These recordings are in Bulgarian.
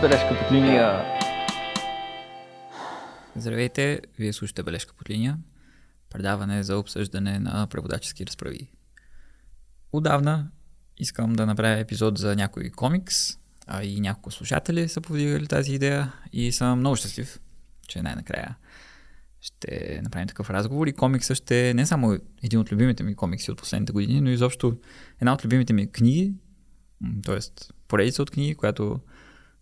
Бележка под линия. Здравейте, вие слушате Бележка под линия, предаване за обсъждане на преводачески разправи. Отдавна искам да направя епизод за някой комикс, а и няколко слушатели са повдигали тази идея и съм много щастлив, че най-накрая ще направим такъв разговор и комикса ще е не само един от любимите ми комикси от последните години, но изобщо една от любимите ми книги, т.е. поредица от книги, която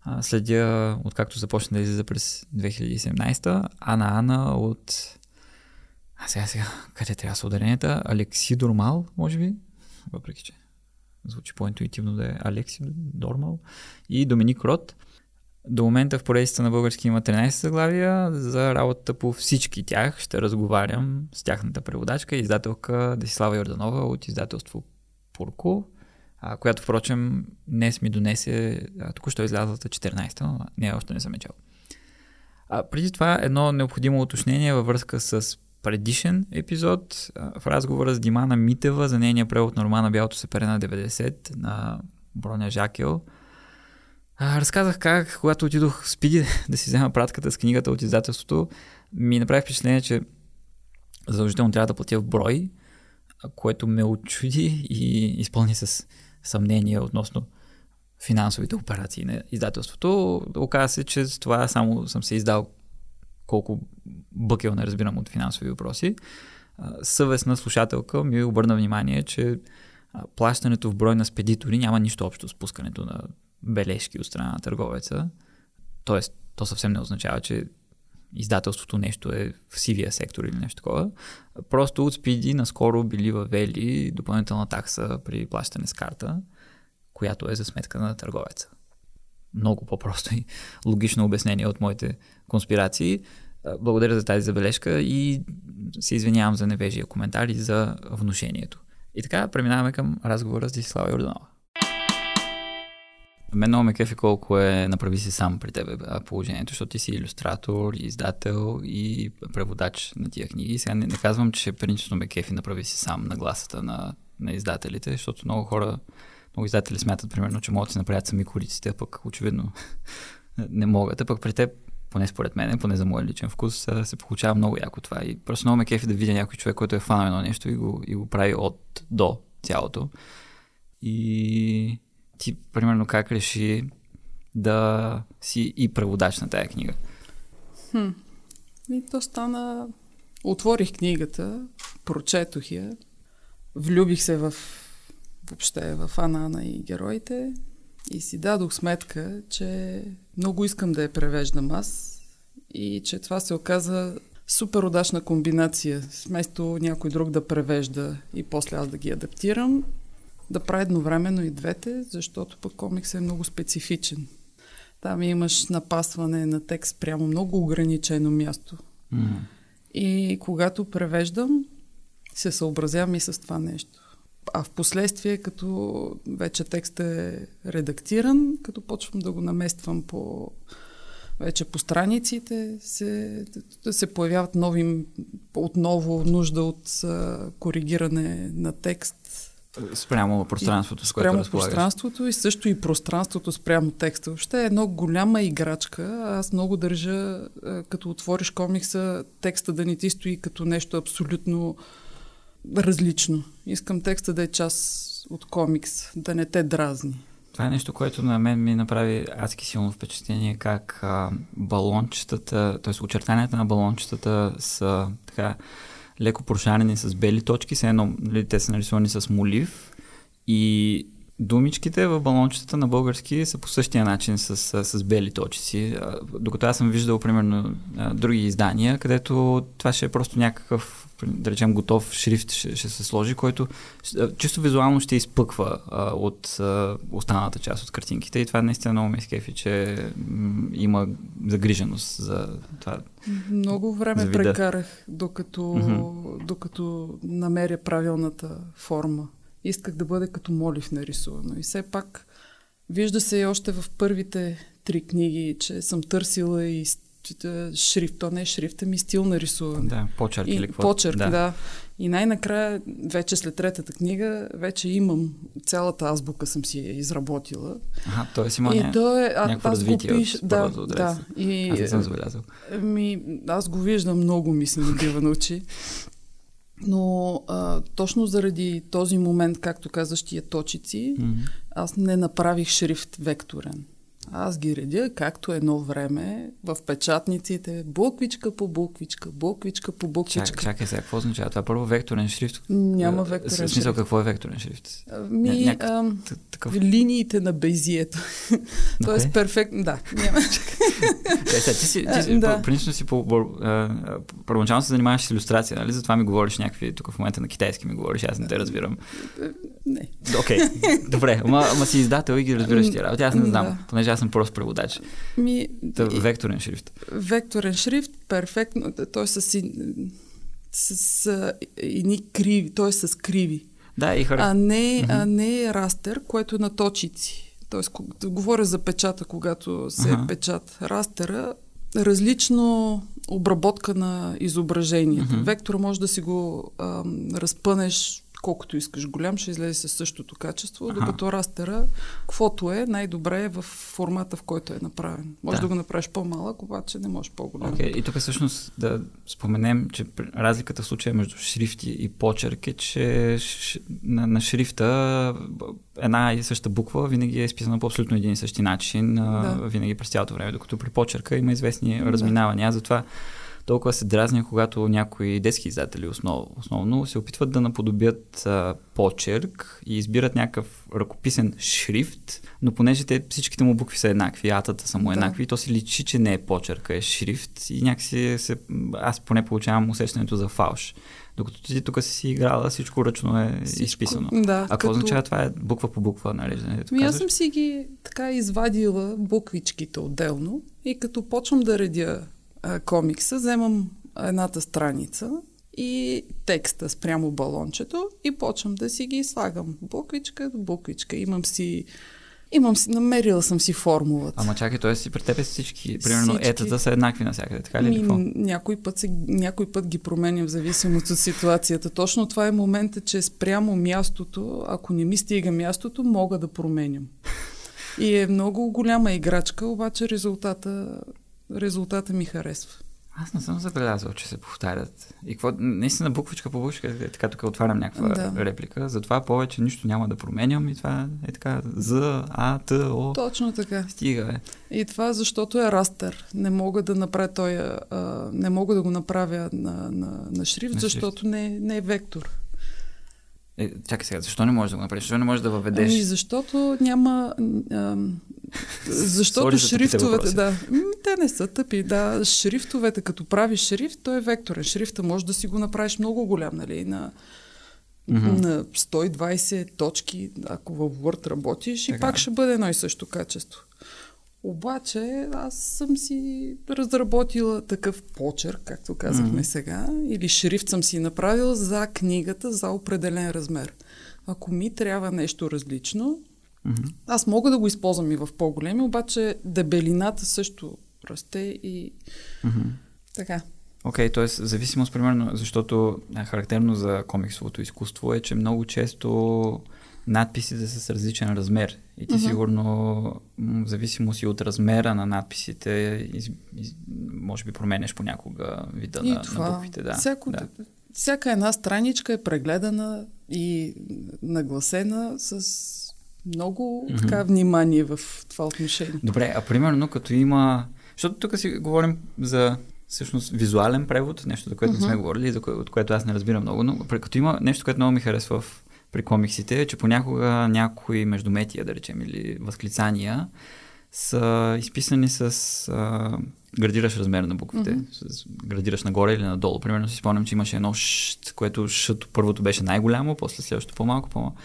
а, следя откакто започна да излиза през 2017, Ана Ана от... А сега, сега, къде трябва са ударенията? Алексидор Мал, може би? Въпреки, че звучи по-интуитивно да е Алекси Дормал и Доминик Рот. До момента в поредицата на български има 13 заглавия. За работата по всички тях ще разговарям с тяхната преводачка, издателка Десислава Йорданова от издателство Пурко, а, която впрочем днес ми донесе току-що излязлата 14-та, но не, още не съм чел. А, преди това едно необходимо уточнение във връзка с предишен епизод в разговора с Димана Митева за нейния превод на романа Бялото се пере на 90 на Броня Жакел. разказах как, когато отидох в Спиди да си взема пратката с книгата от издателството, ми направи впечатление, че задължително трябва да платя в брой, което ме очуди и изпълни с съмнение относно финансовите операции на издателството. Оказа се, че с това само съм се издал колко бъкел не разбирам от финансови въпроси. Съвестна слушателка ми обърна внимание, че плащането в брой на спедитори няма нищо общо с пускането на бележки от страна на търговеца. Тоест, то съвсем не означава, че издателството нещо е в сивия сектор или нещо такова. Просто от Speedy наскоро били въвели допълнителна такса при плащане с карта, която е за сметка на търговеца. Много по-просто и логично обяснение от моите конспирации. Благодаря за тази забележка и се извинявам за невежия коментар и за внушението. И така преминаваме към разговора с Дислава Йорданова. Мен много ме кефи колко е направи си сам при тебе положението, защото ти си иллюстратор, издател и преводач на тия книги. Сега не, не казвам, че принципно ме кефи направи си сам на гласата на, на издателите, защото много хора, много издатели смятат, примерно, че могат да си направят сами кориците, а пък очевидно не могат. А пък при теб, поне според мен, поне за моя личен вкус, се получава много яко това. И просто много ме кефи да видя някой човек, който е фанал едно нещо и го, и го прави от до цялото. И ти, примерно, как реши да си и преводач на тая книга? Хм. И то стана... Отворих книгата, прочетох я, влюбих се в въобще в Анана и героите и си дадох сметка, че много искам да я превеждам аз и че това се оказа супер удачна комбинация. Вместо някой друг да превежда и после аз да ги адаптирам, да правя едновременно и двете, защото пък комикс е много специфичен. Там имаш напасване на текст прямо много ограничено място. Mm. И когато превеждам, се съобразявам и с това нещо. А в последствие, като вече текстът е редактиран, като почвам да го намествам по вече по страниците, се, се появяват нови, отново нужда от коригиране на текст, Спрямо пространството, с което Спрямо пространството и също и пространството спрямо текста. Въобще е едно голяма играчка. Аз много държа, като отвориш комикса, текста да не ти стои като нещо абсолютно различно. Искам текста да е част от комикс, да не те дразни. Това е нещо, което на мен ми направи адски силно впечатление, как а, балончетата, т.е. очертанията на балончетата са така леко прошарени с бели точки, все едно нали, те са нарисувани с молив и думичките в балончетата на български са по същия начин с, с бели точици. Докато аз съм виждал, примерно, други издания, където това ще е просто някакъв да речем, готов шрифт ще, ще се сложи, който чисто визуално ще изпъква а, от а, останалата част от картинките и това наистина много ме изкефи, че м, има загриженост за това. Много време прекарах, докато, mm-hmm. докато намеря правилната форма. Исках да бъде като молив нарисувано. И все пак вижда се и още в първите три книги, че съм търсила и шрифт. То не е шрифт, ами стил на рисуване. Да, почерк и, или какво. Почерк, да. да. И най-накрая, вече след третата книга, вече имам цялата азбука съм си я изработила. Ага, т.е. има и ня... то е, а, някакво аз развитие пиш... от да, да, да. И, аз не съм забелязал. Ми, аз го виждам, много ми се набива на очи. Но а, точно заради този момент, както казаш, тия точици, mm-hmm. аз не направих шрифт векторен. Аз ги редя както едно време в печатниците, буквичка по буквичка, буквичка по буквичка. Чак, чакай сега, какво означава това? Първо векторен шрифт? Няма векторен шрифт. Смисъл, какво е векторен шрифт? Ми, Ня, а, такъв... линиите на Безието. Тоест, okay. перфектно, да. Няма. е, сега, ти си, ти си да. принципно си по, първоначално се занимаваш с иллюстрация, нали? Затова ми говориш някакви, тук в момента на китайски ми говориш, аз не те разбирам. Не. Окей, okay. добре, ама, ама си издател и ги разбираш тия работи. Аз не знам, понеже аз съм просто преводач. Ми, Та, векторен шрифт. Векторен шрифт, перфектно. Той е с, с, с едни криви, той е с криви. Да, и хора. А не, а не растер, което е на точици. Тоест, говоря за печата, когато се ага. печат. Растера, различно обработка на изображението. Uh-huh. Вектора може да си го а, разпънеш колкото искаш голям, ще излезе със същото качество, ага. докато растера, каквото е, най-добре е в формата, в който е направен. Може да, да го направиш по-малък, обаче не можеш по-голям. Okay. И тук всъщност да споменем, че разликата в случая между шрифти и почерк е, че на, на шрифта една и съща буква винаги е изписана по абсолютно един и същи начин, да. винаги през цялото време, докато при почерка има известни да. разминавания. Затова толкова се дразня, когато някои детски издатели основ, основно се опитват да наподобят а, почерк и избират някакъв ръкописен шрифт, но понеже те всичките му букви са еднакви, атата са му еднакви, да. то си личи, че не е почерк, е шрифт и някакси се, аз поне получавам усещането за фалш. Докато ти тук си си играла, всичко ръчно е всичко, изписано. Да, а какво като... означава това е буква по буква нареждане? Ами аз съм си ги така извадила буквичките отделно и като почвам да редя а, комикса, вземам едната страница и текста спрямо балончето и почвам да си ги слагам буквичка до буквичка. Имам си Имам си, намерила съм си формулата. Ама чакай, т.е. си при тебе всички, примерно всички... етата са еднакви навсякъде, така ли? Ми, някой, път се, някой път ги променям в зависимост от ситуацията. Точно това е момента, че спрямо мястото, ако не ми стига мястото, мога да променям. И е много голяма играчка, обаче резултата резултата ми харесва. Аз не съм забелязал, че се повтарят. И какво, наистина буквичка по буквичка, е така тук отварям някаква да. реплика, затова повече нищо няма да променям и това е така З, А, Т, О. Точно така. Стига, бе. И това защото е растър. Не мога да направя той, а, не мога да го направя на, на, на шрифт, на защото шрифт. Не, не е вектор. Е, чакай сега, защо не можеш да го направиш? Защо не можеш да въведеш? Ами, защото няма... А, защото шрифтовете, да, те не са тъпи, да, шрифтовете, като правиш шрифт, той е векторен. Шрифта може да си го направиш много голям, нали, на, mm-hmm. на 120 точки, ако в Word работиш, така. и пак ще бъде едно и също качество. Обаче аз съм си разработила такъв почерк, както казахме mm-hmm. сега, или шрифт съм си направила за книгата за определен размер. Ако ми трябва нещо различно, mm-hmm. аз мога да го използвам и в по-големи, обаче дебелината също расте и mm-hmm. така. Окей, okay, т.е. зависимост, примерно, защото е характерно за комиксовото изкуство е, че много често надписите са с различен размер. И ти uh-huh. сигурно, в зависимост и от размера на надписите, из, из, може би променеш понякога вида и на, това, на буквите. Да. Всяко, да. Всяка една страничка е прегледана и нагласена с много mm-hmm. така внимание в това отношение. Добре, а примерно като има... Защото тук си говорим за всъщност визуален превод, нещо, за което mm-hmm. не сме говорили, за кое, от което аз не разбирам много, но като има нещо, което много ми харесва в при комиксите, че понякога някои междуметия, да речем, или възклицания са изписани с а, градираш размер на буквите. Mm-hmm. С, градираш нагоре или надолу. Примерно си спомням, че имаше едно шт, което шът първото беше най-голямо, после следващото по-малко, по-малко.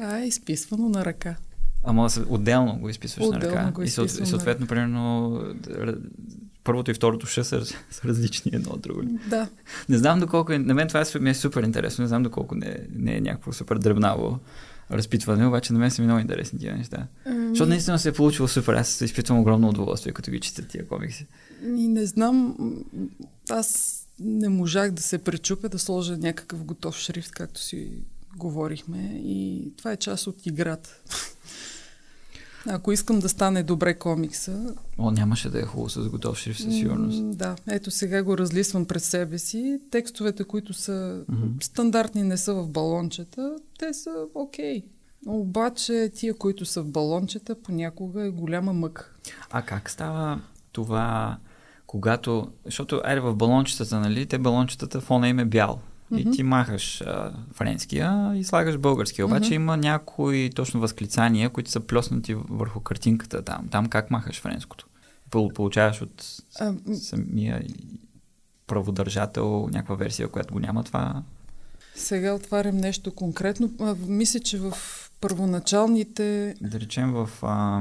А, е изписвано на ръка. Ама отделно го изписваш отделно на ръка. Го и, съответно, примерно, първото и второто ш са, са различни едно от друго. Да. Не знам доколко е, на мен това ми е супер интересно, не знам доколко не, не е някакво супер дребнаво разпитване, обаче на мен са ми много интересни тия неща. Ами, Защото наистина се е получило супер. Аз изпитвам огромно удоволствие, като ги чета тия комикси. И не знам, аз не можах да се пречупя да сложа някакъв готов шрифт, както си говорихме. И това е част от играта. Ако искам да стане добре комикса, О, нямаше да е хубаво с готов шрифт, със сигурност. да, ето сега го разлисвам пред себе си. Текстовете, които са Мгм. стандартни, не са в балончета, те са окей. Обаче тия, които са в балончета, понякога е голяма мък. А как става това, когато... Защото, айде в балончетата, нали, те балончетата, фона им е бял. И Мгм. ти махаш а, френския и слагаш българския. Обаче Мгм. има някои точно възклицания, които са плеснати върху картинката там. Там как махаш френското? Пол- Получаваш от самия праводържател някаква версия, която го няма това. Сега отварям нещо конкретно. А, Мисля, че в първоначалните... Да речем в... А,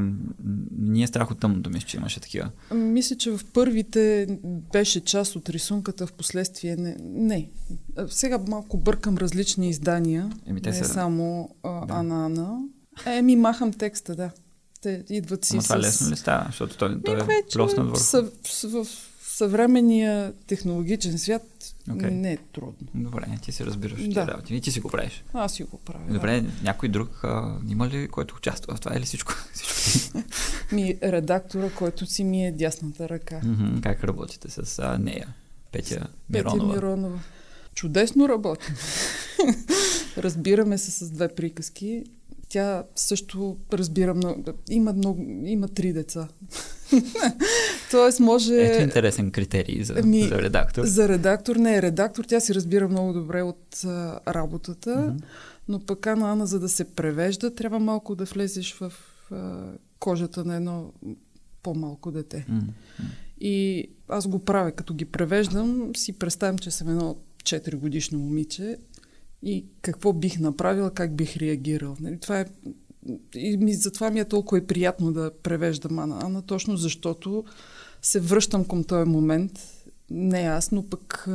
ние е страх от тъмното, мисля, че имаше такива. Мисля, че в първите беше част от рисунката, в последствие не. не. Сега малко бъркам различни издания. Еми, те не са- само а, Да. Ана Ана. Еми, махам текста, да. Те идват си Ама това с... лесно ли става? Защото той, той Ми, е вече плоснат върху... съв, в, в съвременния технологичен свят Окей. не е трудно. Добре, ти си разбираш да. Да. работи. И ти си го правиш. Аз си го правя. да. Добре, някой друг а, има ли, който участва в това или всичко? всичко? Ми, редактора, който си ми е дясната ръка. Как работите с а, нея? Петя Петя Миронова. Миронова. Чудесно работим. Разбираме се с две приказки. Тя също разбира много. Има, много, има три деца. Тоест може... Ето интересен критерий за, Ами, за редактор. За редактор не е редактор, тя си разбира много добре от а, работата, Мгм. но пък Ана Ана, за да се превежда, трябва малко да влезеш в а, кожата на едно по-малко дете. М, И аз го правя, като ги превеждам, си представям, че съм едно 4 годишно момиче и какво бих направила, как бих реагирал. Нали, това е и ми, затова ми е толкова и приятно да превеждам Ана Ана, точно защото се връщам към този момент, не аз, но пък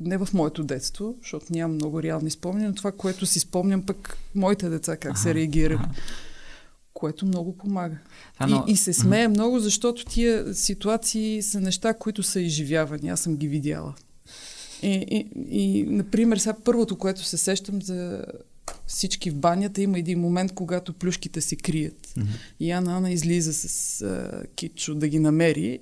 не в моето детство, защото нямам много реални спомени, но това, което си спомням пък моите деца как Аха, се реагираха, аха. което много помага. А, но- И, и се смея много, защото тия ситуации са неща, които са изживявани. Аз съм ги видяла. И, и, и например, сега първото, което се сещам за всички в банята, има един момент, когато плюшките се крият. Мгм. И Ана Ана излиза с а, китчо да ги намери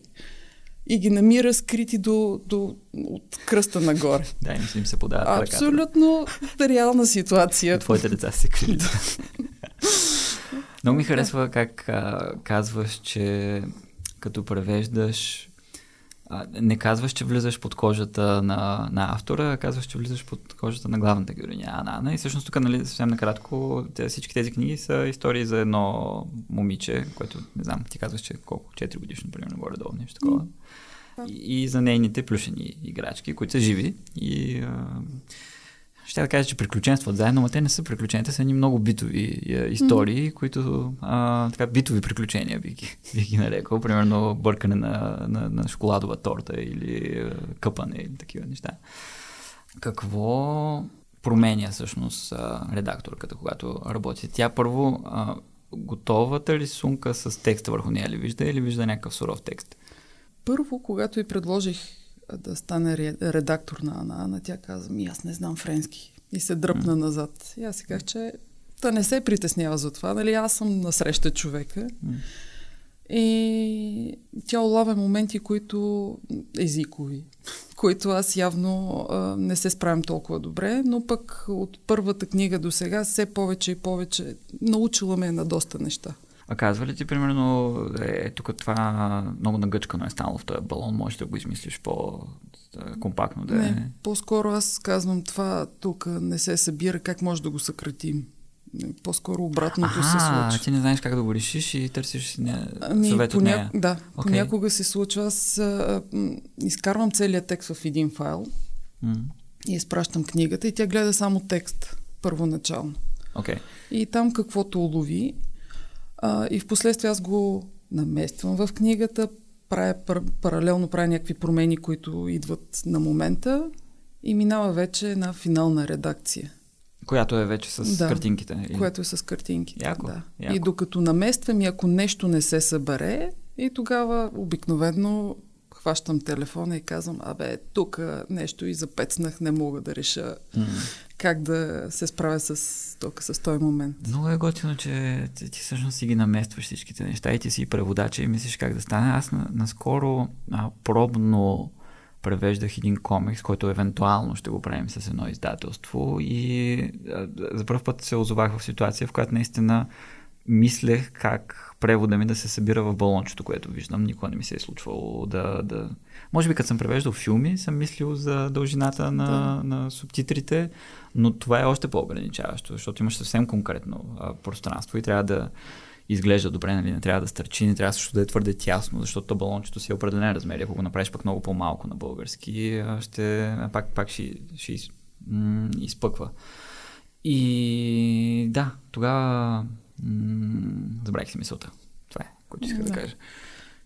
и ги намира скрити до, до, от кръста нагоре. Да, им, им се ръката. Абсолютно реална ситуация. Твоите деца се крили. Много ми харесва как а, казваш, че като превеждаш, а, не казваш, че влизаш под кожата на, на автора, а казваш, че влизаш под кожата на главната героиня Ана Ана. И всъщност тук, нали, съвсем накратко, те, всички тези книги са истории за едно момиче, което, не знам, ти казваш, че колко, 4 годишно, примерно, горе-долу, нещо такова. И, и за нейните плюшени играчки, които са живи. И а, ще да кажа, че приключенстват заедно, но те не са приключения, те са едни много битови а, истории, mm-hmm. които а, така битови приключения бих ги, бих ги нарекал. Примерно бъркане на, на, на шоколадова торта или а, къпане или такива неща. Какво променя всъщност а, редакторката, когато работи? Тя първо а, готовата ли сумка с текста върху нея ли вижда или вижда някакъв суров текст? Първо, когато и предложих да стане ре- редактор на Ана Ана, тя каза, ми аз не знам френски. И се дръпна mm. назад. И аз си казах, че да не се притеснява за това, нали, аз съм насреща човека. Mm. И тя улавя моменти, които езикови, които аз явно а, не се справям толкова добре, но пък от първата книга до сега все повече и повече научила ме на доста неща. А казва ли ти, примерно, е, тук това много нагъчкано е станало в този балон, можеш да го измислиш по-компактно да е? Не, по-скоро аз казвам това тук не се събира, как може да го съкратим. По-скоро обратното се А, случва. ти не знаеш как да го решиш и търсиш не, Ами, съвет от поня... нея. Да, Окей. понякога се случва. Аз а, м, изкарвам целият текст в един файл М, и изпращам книгата и тя гледа само текст първоначално. Окей. И там каквото улови. А, и в последствие аз го намествам в книгата, правя, пар, паралелно правя някакви промени, които идват на момента и минава вече на финална редакция. Която е вече с Да. картинките. което е с картинки. Яко, да. яко. И докато намествам и ако нещо не се събере, и тогава обикновено хващам телефона и казвам, абе, тук нещо и запецнах, не мога да реша М. как да се справя с, тук, с този момент. Много е готино, че ти, ти всъщност си ги наместваш всичките неща и ти си преводача и мислиш как да стане. Аз на, наскоро а, пробно превеждах един комикс, който евентуално ще го правим с едно издателство и а, за първ път се озовах в ситуация, в която наистина мислех как превода ми да се събира в балончето, което виждам. Никога не ми се е случвало да... да... Може би като съм превеждал филми, съм мислил за дължината на, на субтитрите, но това е още по-ограничаващо, защото имаш съвсем конкретно а, пространство и трябва да изглежда добре, нали? не трябва да стърчи, не трябва също да е твърде тясно, защото то балончето си е определен размер. Ако го направиш пък много по-малко на български, ще, пак, пак ще, ще из, м- изпъква. И да, тогава м- забравих си мисълта. Това е, което исках да, Да. кажа.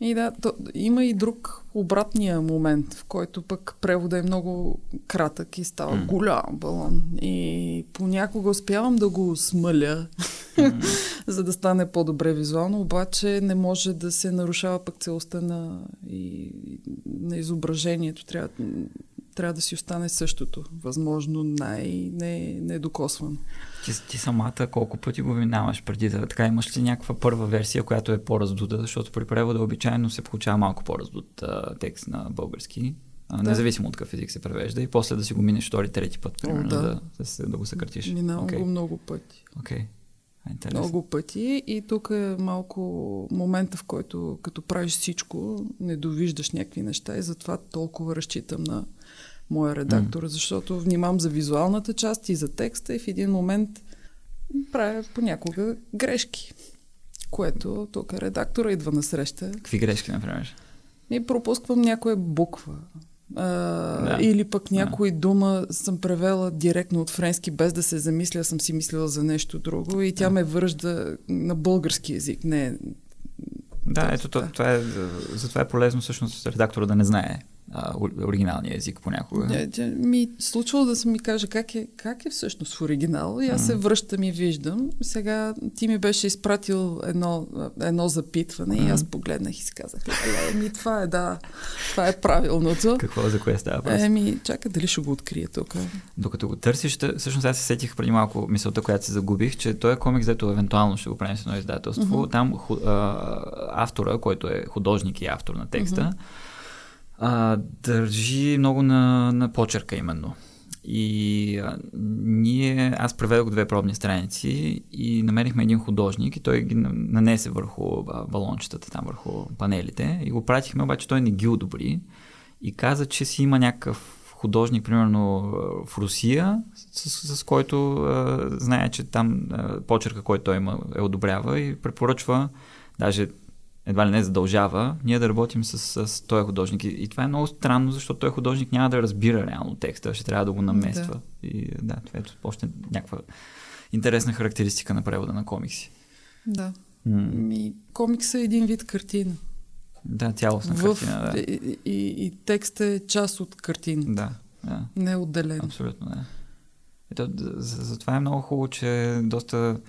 И да, то, има и друг обратния момент, в който пък превода е много кратък и става М. голям балон. И понякога успявам да го смъля, за да стане по-добре визуално, обаче не може да се нарушава пък целостта на, и, на изображението. Трябва, трябва да си остане същото, възможно най-недокосвано. Ти, ти самата колко пъти го минаваш преди да... Така имаш ли някаква първа версия, която е по-раздута, защото при превода обичайно се получава малко по-раздут а, текст на български, а, Да. независимо от какъв език се превежда и после да си го минеш втори, трети път, примерно, да. да, да, се, да го съкратиш. Минавам Окей, го много пъти. окей. А, Интересно. Много пъти и тук е малко момента, в който като правиш всичко, не довиждаш някакви неща и затова толкова разчитам на моя редактор, защото внимавам за визуалната част и за текста и в един момент правя понякога грешки, което тук редактора идва на среща Какви грешки, например? и пропусквам някоя буква. А, Да. Или пък някой дума съм превела директно от френски, без да се замисля, съм си мислила за нещо друго и тя ме връжда на български язик. Не, Да, ето, то, така. това е, затова е полезно всъщност редактора да не знае а, ор- оригиналния език понякога. Не, тя ми случвало да се ми каже как е, как е всъщност в оригинал и аз се връщам и виждам. Сега ти ми беше изпратил едно, едно запитване и аз погледнах и си казах, леле, ми това е, да, това е правилното. Какво, за кое става въпрос? Еми, чакай дали ще го открия тук. Докато го търсиш, тъ- всъщност аз се сетих преди малко мисълта, която се загубих, че той е комикс, дето евентуално ще го правим с едно издателство. Мгм. Там ху, а, автора, който е художник и автор на текста, а, държи много на, на почерка именно. И а, ние, аз преведох две пробни страници и намерихме един художник и той ги на- нанесе върху балончетата, там върху панелите. И го пратихме, обаче той не ги одобри. И каза, че си има някакъв художник, примерно в Русия, с, с който а, знае, че там а, почерка, който той има, е одобрява и препоръчва, даже едва ли не задължава, ние да работим с, с този художник. И, и това е много странно, защото този художник няма да разбира реално текста, ще трябва да го намества. Да. И да, това е още някаква интересна характеристика на превода на комикси. Да. М- Ми, комикс е един вид картина. Да, цялостна В, картина, да. и, и, и текст е част от картина. Да, да. Не е отделен. Абсолютно, да. Ето, за- затова е много хубаво, че доста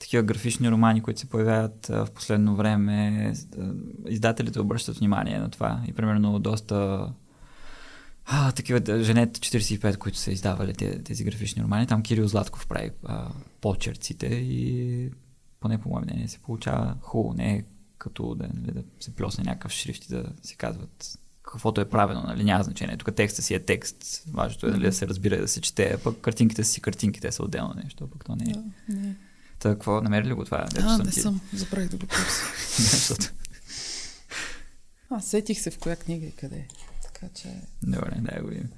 такива графични романи, които се появяват в последно време, издателите обръщат внимание на това. И примерно доста а, такива женете 45, които са издавали тези, графични романи, там Кирил Златков прави а, почерците и поне по мое мнение се получава хубаво. Не е като да, нали, да се плесне някакъв шрифт и да си казват каквото е правено, нали, няма значение. Тук текста си е текст, важното е нали, да се разбира и да се чете, пък картинките си картинки, те са отделно нещо, пък то не е. Да, не. Та, какво, намери ли го това? Дето А, съм не ти? съм. Забравих да го търся. А, сетих се в коя книга и къде. е. Така че... Добре, дай го видим.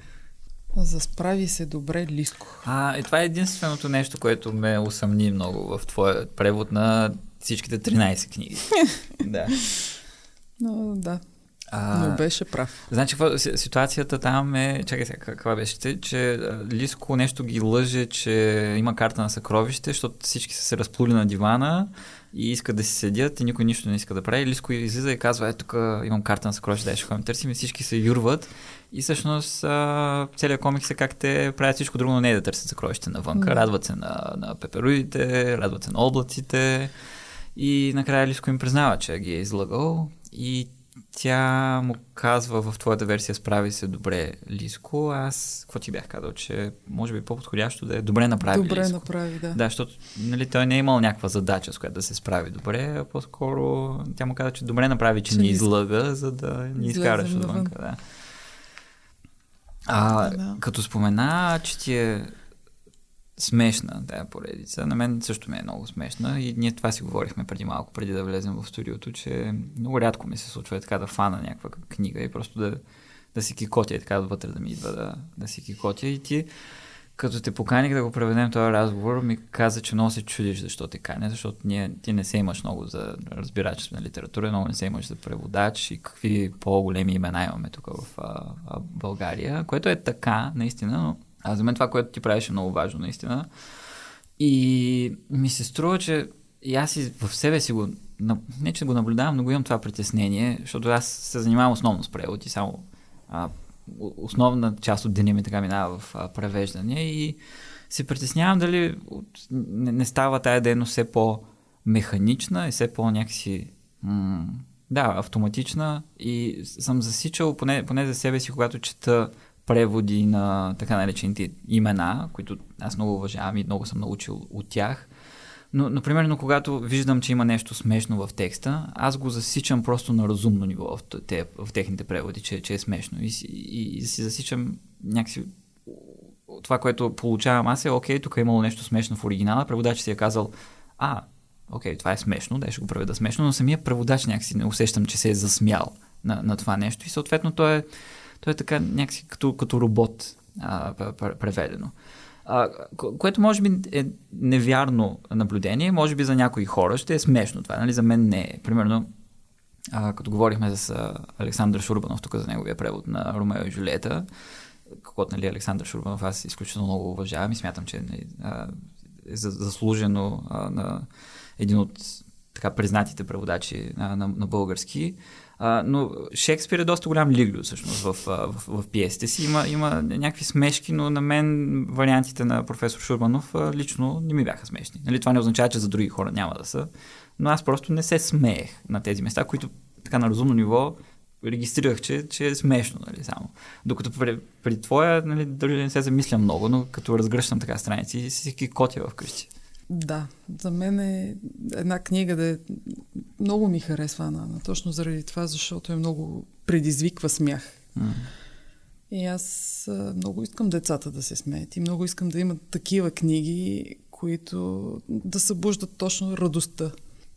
Засправи се добре Лиско. А, и това е единственото нещо, което ме усъмни много в твоя превод на всичките 13 книги. да. Но, да. А, Но беше прав. Значи, ситуацията там е... Чакай сега, каква беше? Че Лиско нещо ги лъже, че има карта на съкровище, защото всички са се разплули на дивана и искат да си седят и никой нищо не иска да прави. Лиско излиза и казва, ето тук имам карта на съкровище, дай ще ходим търсим и всички се юрват. И всъщност целият комикс е как те правят всичко друго, но не е да търсят съкровище навънка. Mm. Радват се на, на пеперудите, радват се на облаците. И накрая Лиско им признава, че ги е излагал и тя му казва в твоята версия справи се добре Лиско. Аз, какво ти бях казал, че може би е по-подходящо да е добре направи Добре Лиско. направи, да. Да, защото нали, той не е имал някаква задача, с която да се справи добре, а по-скоро тя му каза, че добре направи, че, че ни излъга, за да ни изкараш отвън. Да. А, да. Като спомена, че ти е смешна тая поредица. На мен също ми е много смешна и ние това си говорихме преди малко, преди да влезем в студиото, че много рядко ми се случва така да фана някаква книга и просто да, да си кикотя и така вътре да ми идва да, да си кикотя и ти като те поканих да го преведем този разговор, ми каза, че много се чудиш защо те каня, защото ние, ти не се имаш много за разбирач на литература, много не се имаш за преводач и какви по-големи имена имаме тук в а, а, България, което е така, наистина, но а за мен това, което ти правиш е много важно, наистина. И ми се струва, че и аз и в себе си го, не че го наблюдавам, но го имам това притеснение, защото аз се занимавам основно с превод и само а, основна част от деня ми така минава в а, превеждане и се притеснявам дали не, не става тая дейност все по-механична и все по-някакси м- да, автоматична и съм засичал, поне, поне за себе си, когато чета преводи на така наречените имена, които аз много уважавам и много съм научил от тях. Но, например, когато виждам, че има нещо смешно в текста, аз го засичам просто на разумно ниво в, те, в техните преводи, че, че е смешно. И, и, и си засичам някакси това, което получавам аз е, окей, тук е имало нещо смешно в оригинала, преводач си е казал, а, окей, това е смешно, да ще го преведа смешно, но самия преводач някакси не усещам, че се е засмял на, на това нещо и съответно то е той е така някакси като, като робот а, преведено. А, което може би е невярно наблюдение, може би за някои хора ще е смешно това, нали? за мен не е. Примерно, а, като говорихме с Александър Шурбанов, тук за неговия превод на Ромео и Жулиета, каквото нали, Александър Шурбанов аз изключително много уважавам и смятам, че нали, е заслужено а, на един от така признатите преводачи на, на, на български. А, но Шекспир е доста голям лиглю всъщност в, в, в, в пиесите си. Има, има някакви смешки, но на мен вариантите на професор Шурманов лично не ми бяха смешни. Нали, това не означава, че за други хора няма да са. Но аз просто не се смеех на тези места, които така на разумно ниво регистрирах, че, че е смешно, нали, само. Докато при, при твоя, нали, дори не се замисля много, но като разгръщам така страници, си котя вкъщи. Да, за мен е една книга да е... Много ми харесва Анана, точно заради това, защото е много предизвиква смях. Mm. И аз много искам децата да се смеят и много искам да имат такива книги, които да събуждат точно радостта.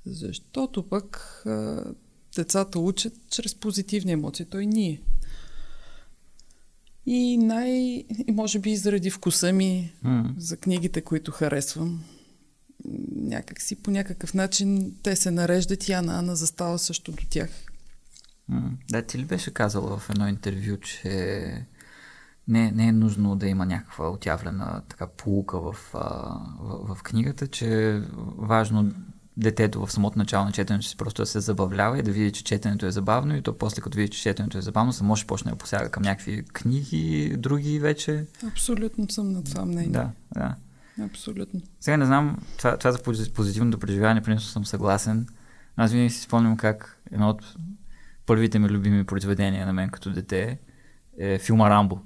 Защото пък децата учат чрез позитивни емоции, той ние. И най... И може би и заради вкуса ми mm. за книгите, които харесвам, някакси по някакъв начин те се нареждат и Ана Ана застава също до тях. Да, ти ли беше казала в едно интервю, че не, не е нужно да има някаква отявлена така полука в, в, в книгата, че важно детето в самото начало на четенето си просто да се забавлява и да види, че четенето е забавно и то после като види, че четенето е забавно, само ще почне да посяга към някакви книги, други вече. Абсолютно съм на това мнение. Да, да. Абсолютно. Сега не знам, това, това за позитивното преживяване, принцип съм съгласен. Аз винаги си спомням как едно от първите ми любими произведения на мен като дете е филма Рамбо.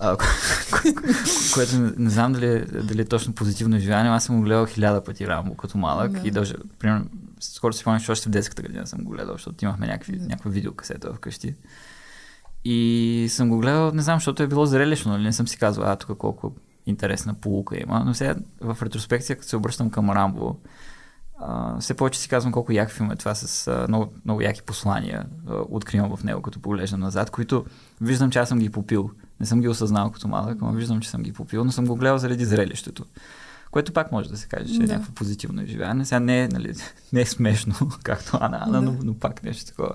А, което не, не знам дали, е, дали е точно позитивно изживяване, аз съм го гледал хиляда пъти Рамбо като малък да. и даже, примерно, скоро си спомням, че още в детската градина съм го гледал, защото имахме някакви, да. някаква видеокасета вкъщи. И съм го гледал, не знам, защото е било зрелищно, нали? Не съм си казал, а тук колко интересна полука има. Но сега в ретроспекция, като се обръщам към Рамбо, а, все повече си казвам колко як филм е това с а, много, много яки послания, а, откривам в него, като поглеждам назад, които виждам, че аз съм ги попил. Не съм ги осъзнал като малък, но виждам, че съм ги попил, но съм го гледал заради зрелището. Което пак може да се каже, че е да. е някакво позитивно изживяване. Сега не е, нали, не е смешно, както Ана Ана, да. но, но пак нещо такова.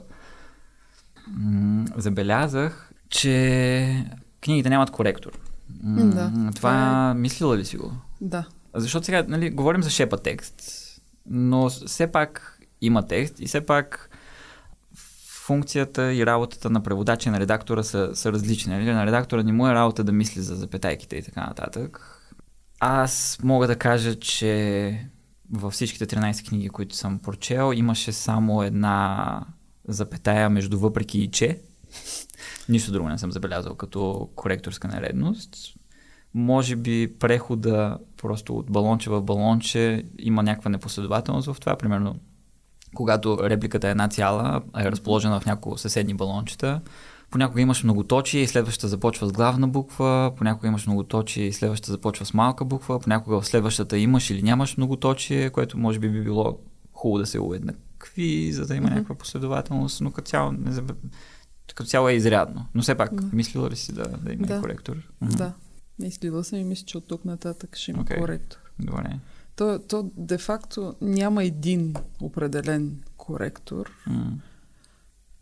м- забелязах, че книгите нямат коректор. М- Да, Това, това е- мислила ли си го? Да. Защото сега, нали, говорим за шепа текст, но все пак има текст и все пак функцията и работата на преводача и на редактора са, са различни. Нали? На редактора не му е работа да мисли за запетайките и така нататък. Аз мога да кажа, че във всичките 13 книги, които съм прочел, имаше само една запетая между въпреки и че. Нищо друго не съм забелязал като коректорска нередност. Може би прехода просто от балонче в балонче има някаква непоследователност в това. Примерно, когато репликата е една цяла, а е разположена в няколко съседни балончета, понякога имаш многоточие и следващата започва с главна буква, понякога имаш многоточие и следващата започва с малка буква, понякога в следващата имаш или нямаш многоточие, което може би би било хубаво да се уеднакви, за да има Мгм. някаква последователност, но като цяло, не заб... като цяло е изрядно. Но все пак, Да. мислила ли си да, да има Да. коректор? Да. Мислила съм и мисля, че от тук нататък ще има Окей. коректор. Добре. То, то де-факто няма един определен коректор, М.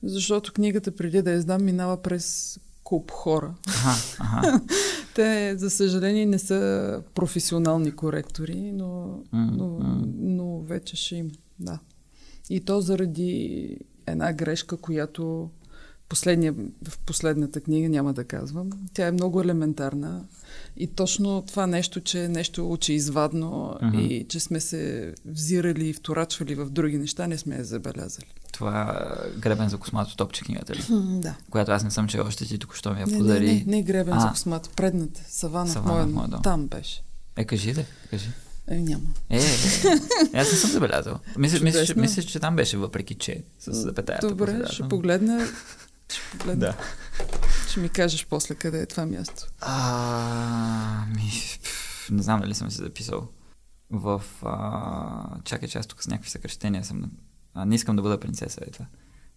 защото книгата преди да я издам минава през куп хора. Аха, аха. Те, за съжаление, не са професионални коректори, но, М, но, м. но вече ще има. Да. И то заради една грешка, която последния, в последната книга няма да казвам. Тя е много елементарна. И точно това нещо, че нещо очеизвадно Мгм. и че сме се взирали и вторачвали в други неща, не сме я забелязали. Това е гребен за космато топче книгата ли? да. Която аз не съм чел още ти току-що ми я Не, не, подари. не, не гребен за А. космата. Предната, савана, Савана в моя, дом. там беше. Е, кажи да, кажи. Е, няма. Е, е, е, аз не съм забелязал. Мисля, мисля, че, мисля, че там беше въпреки, че с запетаята. Добре, ще погледна. Ще погледна. Да. Ще ми кажеш после къде е това място. А, ми, не знам дали съм си записал. В... А, чакай, че аз тук с някакви съкрещения съм... А, не искам да бъда принцеса, е това.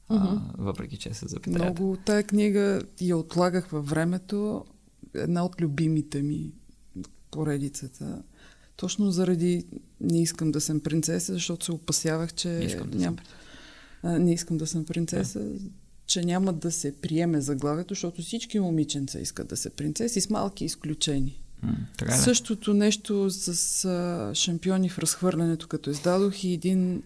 А, въпреки, че се запетаята. Много тая книга я отлагах във времето. Една от любимите ми поредицата. Точно заради не искам да съм принцеса, защото се опасявах, че Не искам да ням... а, не искам да съм принцеса, че няма да се приеме заглавието, защото всички момиченца искат да са принцеси с малки изключения. М, е, да. Същото нещо с а, шампиони в разхвърлянето, като издадох и един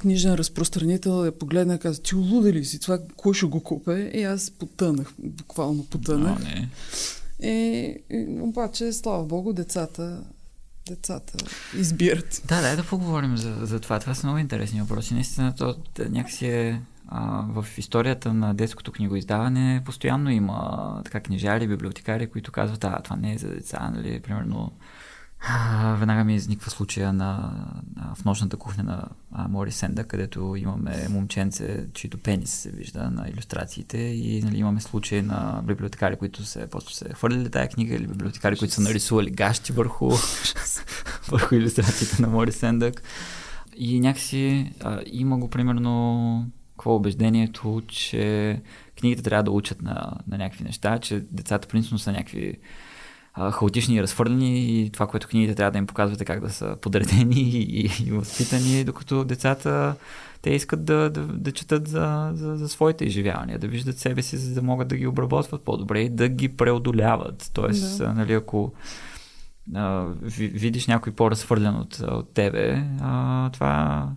книжен разпространител я погледна и каза, ти луда ли си, това кой ще го купе? И аз потънах, буквално потънах. не. И, и, обаче, слава богу, децата, децата избират. Да, дай да поговорим за, за това. Това са много интересни въпроси. Наистина, то някакси е а, в историята на детското книгоиздаване постоянно има така книжари, библиотекари, които казват, а, това не е за деца, нали, примерно а, веднага ми изниква случая на, на в нощната кухня на а, Мори Сенда, където имаме момченце, чието пенис се вижда на иллюстрациите и нали, имаме случаи на библиотекари, които се, просто се хвърлили тая книга или библиотекари, които са нарисували гащи върху, върху иллюстрациите на Мори Сендък. И някакси а, има го примерно какво е убеждението, че книгите трябва да учат на, на някакви неща, че децата принципно са някакви а, хаотични и разхвърлени и това, което книгите трябва да им показвате как да са подредени и, и, и възпитани, докато децата те искат да, да, да четат за, за, за своите изживявания, да виждат себе си, за да могат да ги обработват по-добре и да ги преодоляват. Тоест, Да. нали, ако а, ви- видиш някой по-разхвърлен от, от тебе, а, това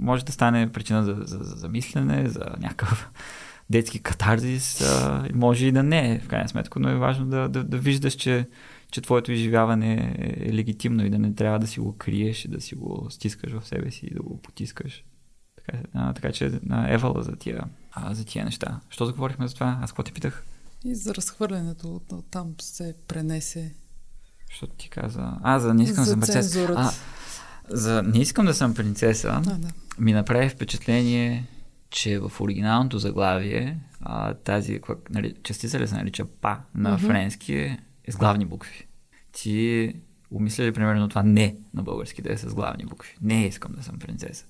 може да стане причина за, за, за замислене, за някакъв детски катарзис, а, може и да не е, в крайна сметка, но е важно да, да, да виждаш, че, че твоето изживяване е, е легитимно и да не трябва да си го криеш и да си го стискаш в себе си и да го потискаш. Така, а, така че а, евала за тия, а, за тия неща. Що заговорихме за това? Аз какво те питах? И за разхвърлянето там се пренесе Защото ти каза... А, за не искам за принцеса. цензурата. А, за не искам да съм принцеса. А, да. ми направи впечатление, че в оригиналното заглавие а, тази нали, частица ли се нарича па на Мгм. френски е с главни букви. Ти умисля ли примерно това не на български да е с главни букви? Не искам да съм принцеса.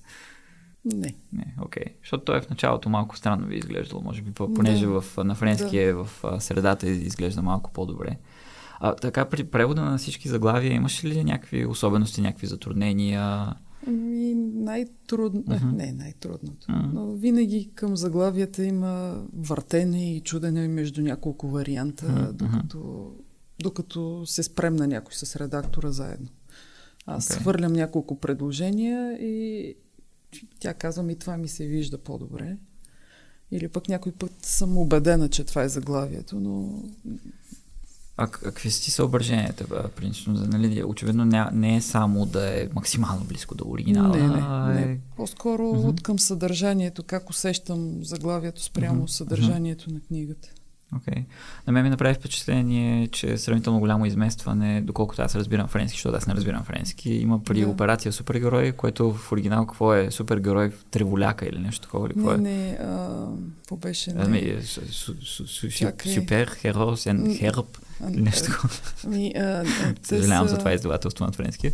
Не. Не, окей. Защото той в началото малко странно ви изглеждало, може би, по- понеже Да. в, на френски Да. е в средата и изглежда малко по-добре. А, така при превода на всички заглавия имаш ли някакви особености, някакви затруднения? Ами, най-трудно. Uh-huh. Не, най-трудното. Uh-huh. Но винаги към заглавията има въртене и чудене между няколко варианта, uh-huh. докато, докато се спрем на някой с редактора заедно. Аз okay. хвърлям няколко предложения и тя казва ми това ми се вижда по-добре. Или пък някой път съм убедена, че това е заглавието, но а какви са ти съображенията, принципно? Нали, очевидно не, не е само да е максимално близко до оригинала. Не, не, не. По-скоро uh-huh. от към съдържанието, как усещам заглавието спрямо uh-huh. съдържанието uh-huh. на книгата. Okay. На мен ми направи впечатление, че е сравнително голямо изместване, доколкото аз разбирам френски, защото аз не разбирам френски. Има при да. операция супергерой, което в оригинал какво е? Супергерой в треволяка или нещо такова? Или какво не, е? не, а, какво беше? Не. Ами, супер херосен херб. Нещо такова. Ами, Съжалявам за това издавателство на френски.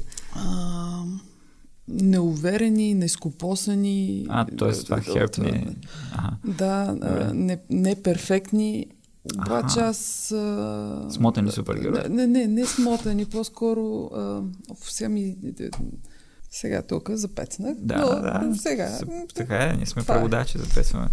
Неуверени, нескопосани. А, т.е. това херб не Ага. Да, не, неперфектни. Обаче аз... А... Смотани супергерой. Не, не, не смотани, по-скоро... А, сега ми... Сега тук запецнах. Да, но, да. Сега. Така е, ние сме преводачи, записваме.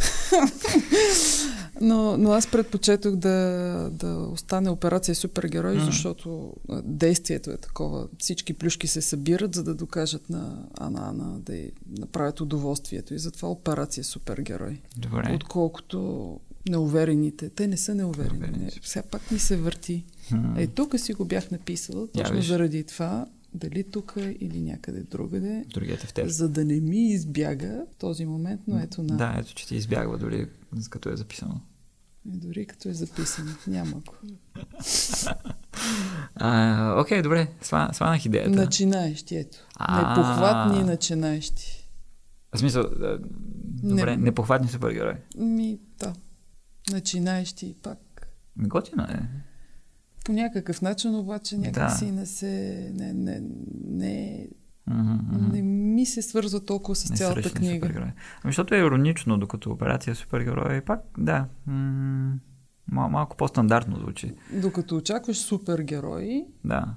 но, но аз предпочетох да, да остане операция супергерой, mm. защото действието е такова. Всички плюшки се събират, за да докажат на Ана Ана да й направят удоволствието. И затова операция супергерой. Добре. Отколкото неуверените. Те не са неуверени. Не, все пак ми се върти. Е, тук си го бях написала, точно Я, заради това дали тук или някъде другаде, Другият е в теб. за да не ми избяга този момент, но ето на... Да, ето, че ти избягва дори като е записано. И дори като е записано. Няма го. а, окей, добре. сванах идеята. Начинаещи, ето. Непохватни начинаещи. В смисъл, добре, не... непохватни супергерои. Ми, да. Начинаещи пак. Готино е по някакъв начин, обаче някакси да. не се... Не, не, не, Mm-hmm. Не ми се свързва толкова с не цялата книга. Ами, защото е иронично, докато операция супергерой, пак, да, м- мал- малко по-стандартно звучи. Докато очакваш супергерои, да.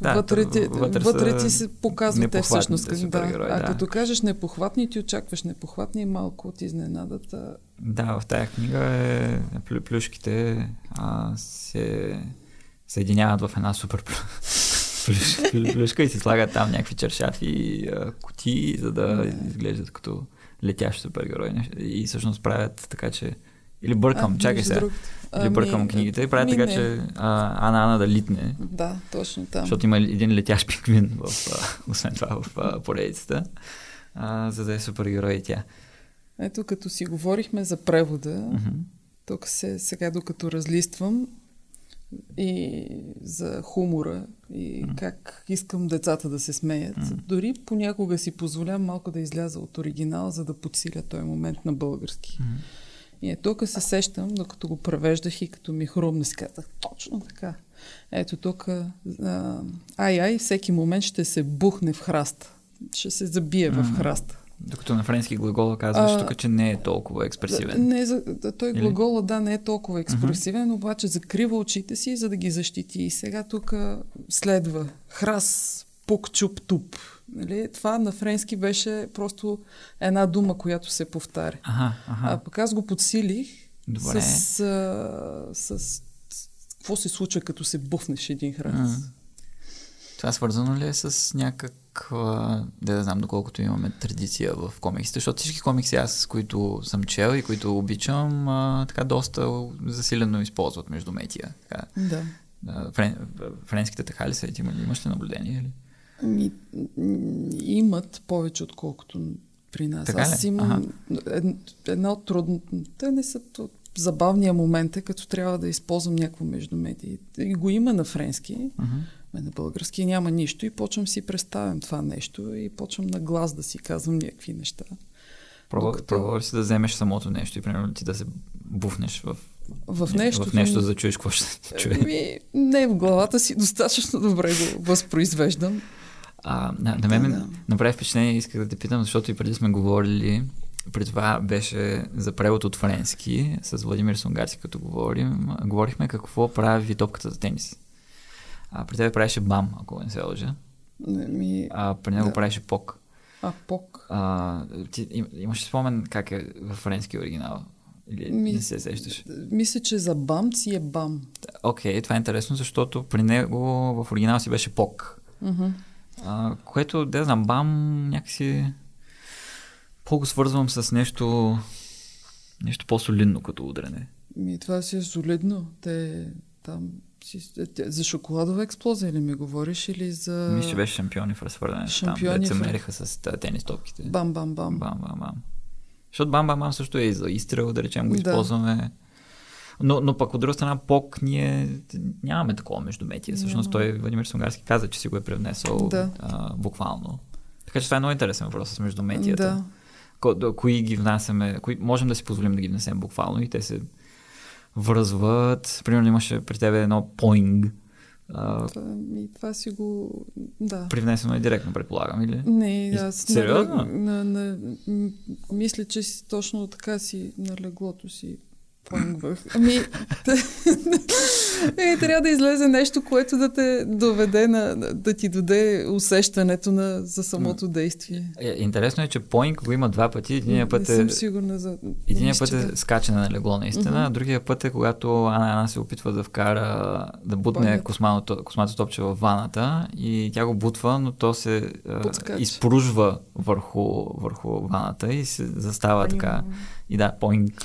Да, вътре, ти, вътре, вътре ти се показват те всъщност. Да. А да. като кажеш непохватни, ти очакваш непохватни малко от изненадата. Да, в тая книга е плюшките а, се съединяват в една супер плюшка и си слагат там някакви чершафи кутии, за да изглеждат като летящ супергерой. И всъщност правят така, че или бъркам, а, чакай сега. Друг... Или бъркам ами, книгите правят така, не. че а, Ана Ана да литне. Да, точно там. Защото има един летящ пингвин, в, а, освен това, в а, поредицата, а, за да е супергерой и тя. Ето, като си говорихме за превода, тук се, сега докато разлиствам, и за хумора и mm. как искам децата да се смеят. Mm. Дори понякога си позволявам малко да изляза от оригинал, за да подсиля този момент на български. Mm. И е, тук се сещам, докато го превеждах и като ми хрумна си казах, точно така. Ето тук, ай, ай, всеки момент ще се бухне в храста. Ще се забие mm. в храста. Докато на френски глагола казваш тук, че не е толкова експресивен. Не, за, той глагола, да, не е толкова експресивен, uh-huh. обаче закрива очите си, за да ги защити. И сега тук следва храс, пук, чуп, туп. Нали? Това на френски беше просто една дума, която се повтаря. Ага, ага. А пък аз го подсилих Добре. с, с, с какво се случва, като се буфнеш един храс. Uh-huh. Това свързано ли е с някак да, да знам доколкото имаме традиция в комиксите, защото всички комикси аз, които съм чел и които обичам, а, така доста засилено използват между метия. Така. Да. Френ, френските така ли са? Ти имаш ли наблюдение? Или? Ми, имат повече, отколкото при нас. Така Аз имам ага. една от трудните, те не са забавния момент, е като трябва да използвам някакво между медии. И го има на френски, uh-huh на български няма нищо и почвам си представям това нещо и почвам на глас да си казвам някакви неща. Пробва, Докато... пробва ли си да вземеш самото нещо и примерно ти да се буфнеш в, в нещо, в нещо за да чуеш какво ще чуе? Ми, не, в главата си достатъчно добре го възпроизвеждам. А, на, на мен да, да. направи впечатление, исках да те питам, защото и преди сме говорили, при това беше за превод от френски, с Владимир Сунгарски, като говорим, говорихме какво прави топката за тенис. А при тебе правеше бам, ако не се лъжа. Ми... А при него да. правеше пок. А, пок. А, ти им, имаш спомен как е в френски оригинал? Или Ми- не се сещаш? Мисля, че за бам си е бам. Окей, това е интересно, защото при него в оригинал си беше пок. Мгм. А, което, да знам, бам някакси по-го свързвам с нещо нещо по-солидно като удряне. Ми, това си е солидно. Те там те- за шоколадова експлозия ли ми говориш или за... Мисля, че беше шампиони в разхвърляне. Там, Шампиони дето се в- мериха с тенис топките. Бам, бам, бам. Бам, бам, бам. Защото бам, бам, бам също е и за изстрел, да речем, го Да. използваме. Но, но пък от друга страна, пок ние нямаме такова междуметие. Всъщност той, Владимир Сунгарски, каза, че си го е превнесъл Да. а, буквално. Така че това е много интересен въпрос с междуметията. Да. Ко, кои ги внасяме, кои можем да си позволим да ги внесем буквално и те се връзват. Примерно имаше при тебе едно поинг. А, Това, ми, това си го... Да. привнесено е директно, предполагам, или? Не, И- аз сериозно? На, на, на, мисля, че си, точно така си на леглото си поингвах. Ами, е, трябва да излезе нещо, което да те доведе на, да ти даде усещането на, за самото действие. Е, Интересно е, че поинг го има два пъти. Единия път е сигурна за... Единия път е скачане на легло, наистина, Мгм. другия път е когато Ана Ана се опитва да вкара, да бутне космато, космато топче в ваната и тя го бутва, но то се а, Подскача. изпружва върху, върху ваната и се застава така. И да, поинг.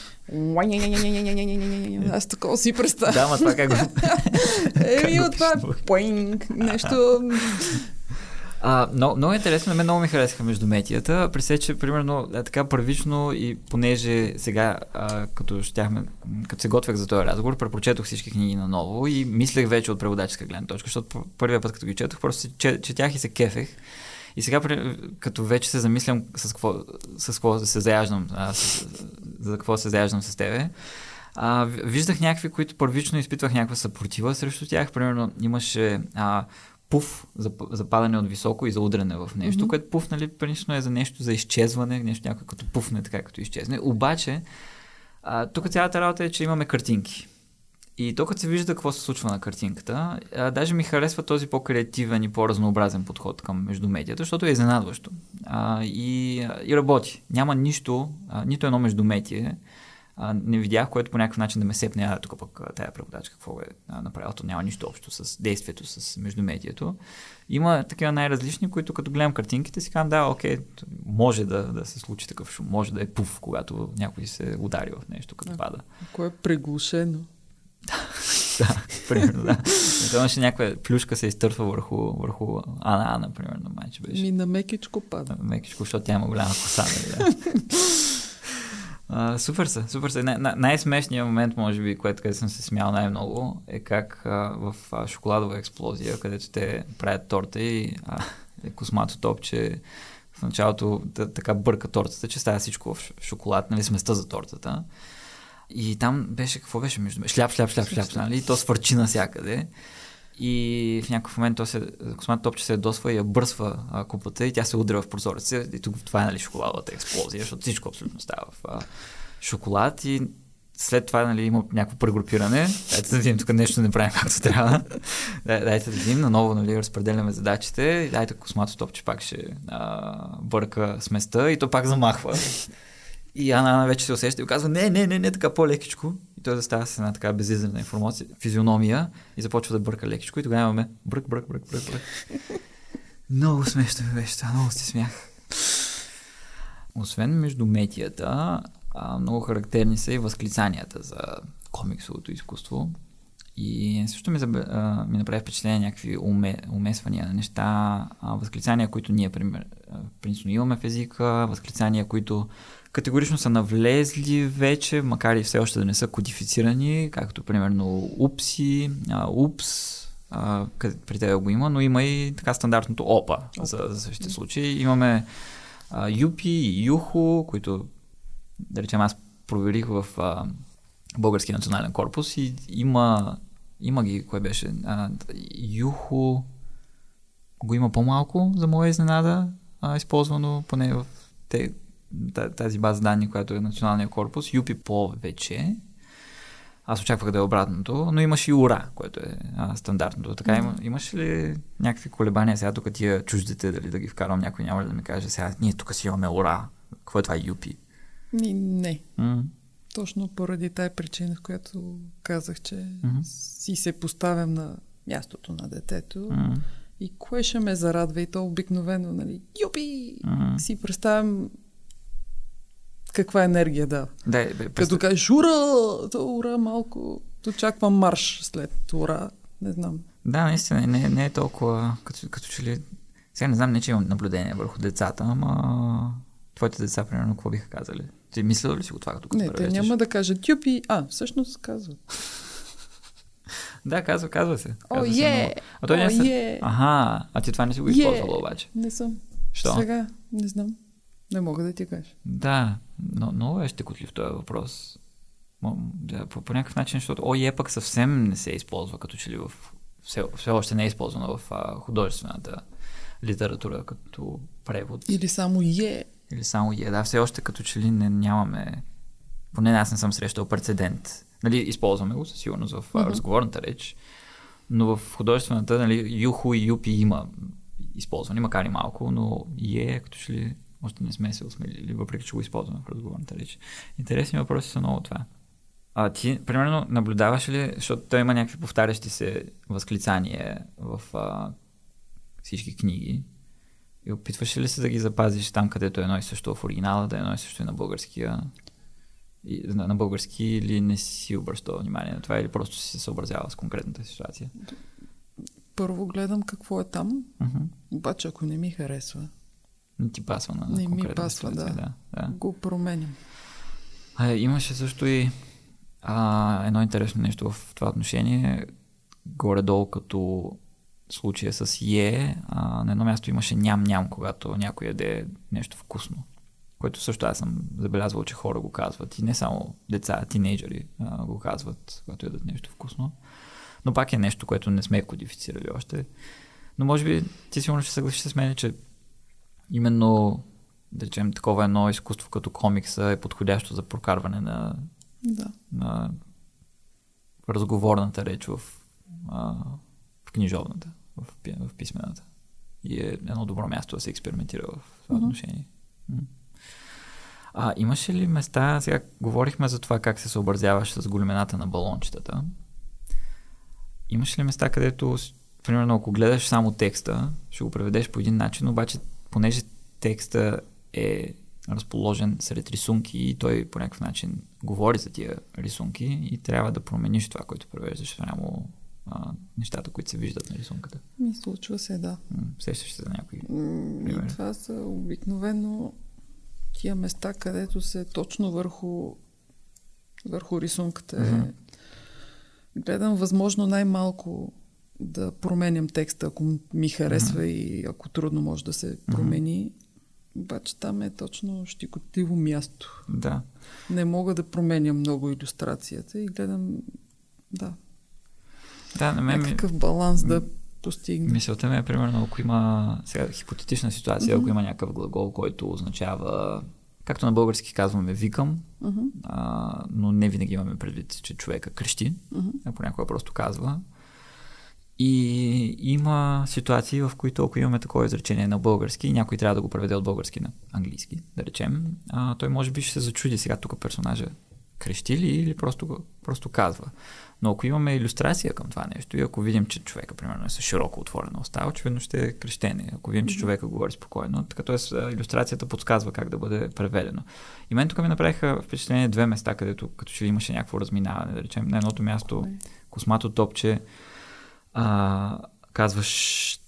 Аз такова си представя. Да, ма това как го... Еми, от това поинг, нещо... А, много, много интересно, на мен много ми харесаха междуметията. При че примерно е така първично и понеже сега, а, като, щяхме, като се готвях за този разговор, препрочетох всички книги наново и мислех вече от преводаческа гледна точка, защото първия път, като ги четох, просто че- четях и се кефех. И сега, като вече се замислям с какво, с какво се заяждам, а, с, за какво се заяждам с тебе, а, ви- виждах някакви, които първично изпитвах някаква съпротива срещу тях. Примерно имаше а, пуф за, за падане от високо и за удряне в нещо, Мгм. което пуф, нали, принципно е за нещо за изчезване, нещо някой като пуфне, така като изчезне. Обаче, а, тук цялата работа е, че имаме картинки. И то като се вижда какво се случва на картинката, а, даже ми харесва този по-креативен и по-разнообразен подход към междумедията, защото е изненадващо. А, и, и работи. Няма нищо, а, нито едно междуметие, а, не видях, което по някакъв начин да ме сепне, а тук пък тая преводачка какво е а, направила, то няма нищо общо с действието, с междумедието. Има такива най-различни, които като гледам картинките си казвам, да, окей, може да, да се случи такъв шум, може да е пуф, когато някой се удари в нещо, като Да. пада. Кое е приглушено. Да, примерно, да. То имаше някаква плюшка се изтърфа върху, върху Ана Ана, примерно, майче беше. Ми на мекичко пада. Мекичко, защото тя има голяма коса, нали, да. А, супер са, супер са. Най- най- най-смешният момент, може би, което къде съм се смял най-много, е как а, в шоколадова експлозия, където те правят торта и е космато топче в началото да, така бърка тортата, че става всичко в шоколад, нали, сместа за тортата. И там беше, какво беше между... Шляп, шляп, шляп, шляп, нали? И то свърчи навсякъде. И в някакъв момент то се, космат топче се ядосва и я бърсва а, купата и тя се удря в прозореца. И тук това е нали, шоколадовата експлозия, защото всичко абсолютно става в а, шоколад и след това нали, има някакво прегрупиране. Дайте да видим, тук нещо не правим както трябва. Дай- Дайте да видим, наново нали, разпределяме задачите. И Дайте космато топче пак ще а, бърка сместа и то пак замахва. И Ана, Ана вече се усеща и казва, не, не, не, не, така по-лекичко. И той застава с една така безизрена информация, физиономия и започва да бърка лекичко. И тогава имаме брък, брък, брък, брък, брък. много смешно ми беше това, много се смях. Освен междуметията, а, много характерни са и възклицанията за комиксовото изкуство. И също ми, забе, а, ми направи впечатление някакви уме, умесвания на неща, а, възклицания, които ние пример, принципно имаме в езика, възклицания, които категорично са навлезли вече, макар и все още да не са кодифицирани, както примерно упси, упс, при тебе го има, но има и така стандартното опа за, за същите случаи. Имаме а, юпи и юхо, които, да речем, аз проверих в а, Българския национален корпус и има, има ги, кое беше, а, юхо го има по-малко, за моя изненада, а, използвано поне в те, тази база данни, която е националния корпус, юпи повече. Аз очаквах да е обратното, но имаш и ура, което е а, стандартното. Така има, имаш ли някакви колебания сега тук тия чуждите, дали да ги вкарам някой, няма ли да ми каже сега, ние тук си имаме ура. Какво е това юпи? Ми, не. Точно поради тая причина, в която казах, че mm-hmm. си се поставям на мястото на детето mm-hmm. и кое ще ме зарадва и то обикновено, нали, юпи! Mm-hmm. Си представям каква енергия да. Да, представ... Като кажеш ура, то ура малко, очаквам марш след ура, не знам. Да, наистина, не, не е толкова, като, като че ли... Сега не знам, не че имам наблюдение върху децата, ама твоите деца, примерно, какво биха казали? Ти мислила ли си го това, като Не, те няма да кажат юпи, а, всъщност казват. да, казва, казва се. О, е! А той не е. Аха, а ти това не си го използвала обаче. Не съм. Що? Сега, не знам. Не мога да ти кажа. Да, но много е щекотлив този въпрос. Да, по, по някакъв начин, защото ОЕ пък съвсем не се използва, като че ли в... Все, все още не е използвано в а, художествената литература като превод. Или само е. Или само е. Да, все още като че ли не, нямаме... Поне аз не съм срещал прецедент. Нали, използваме го със сигурност в uh-huh. разговорната реч, но в художествената, нали, юху и юпи има използване, макар и малко, но е като че ли още не сме се осмелили, въпреки че го използваме в разговорната реч. Интересни въпроси са много това. А ти, примерно, наблюдаваш ли, защото той има някакви повтарящи се възклицания в а, всички книги, и опитваш ли се да ги запазиш там, където е едно и също в оригинала, да е едно и също и на българския? И, на, на български или не си обръщал внимание на това, или просто си се съобразява с конкретната ситуация? Първо гледам какво е там, uh-huh. обаче ако не ми харесва, не ти пасва на Не ми пасва, да. да. да. Го променям. А, имаше също и а, едно интересно нещо в това отношение. Горе-долу като случая с Е, а, на едно място имаше ням-ням, когато някой яде нещо вкусно. Което също аз съм забелязвал, че хора го казват. И не само деца, тинейджери а, го казват, когато ядат нещо вкусно. Но пак е нещо, което не сме кодифицирали още. Но може би ти сигурно ще съгласиш с мен, че именно, да речем, такова едно изкуство като комикса е подходящо за прокарване на, да. на разговорната реч в, а, в книжовната, в, в писмената. И е едно добро място да се експериментира в това mm-hmm. отношение. А имаше ли места, сега говорихме за това как се съобразяваш с големината на балончетата. Имаше ли места, където, примерно, ако гледаш само текста, ще го преведеш по един начин, обаче понеже текста е разположен сред рисунки и той по някакъв начин говори за тия рисунки и трябва да промениш това, което превеждаш спрямо а, нещата, които се виждат на рисунката. Ми случва се, да. сещаш се за някои примери? Това са обикновено тия места, където се точно върху, върху рисунката. Mm-hmm. Гледам възможно най-малко да променям текста, ако ми харесва mm-hmm. и ако трудно може да се промени. Mm-hmm. Обаче там е точно щикотливо място. Да. Не мога да променя много иллюстрацията и гледам, да. Да, на мен Някакъв баланс да постигне. Мисълта ми е, примерно, ако има сега хипотетична ситуация, mm-hmm. ако има някакъв глагол, който означава както на български казваме викам, uh-huh. а, но не винаги имаме предвид, че човека крещи, uh-huh. а понякога просто казва. И има ситуации, в които ако имаме такова изречение на български и някой трябва да го преведе от български на английски, да речем, а, той може би ще се зачуди сега тук персонажа крещи ли или просто, просто казва. Но ако имаме иллюстрация към това нещо и ако видим, че човека, примерно, е с широко отворена уста, очевидно ще е крещение. Ако видим, че човека говори спокойно, така т.е. иллюстрацията подсказва как да бъде преведено. И мен тук ми направиха впечатление две места, където като че имаше някакво разминаване. Да речем, на едното място космато топче а, казваш,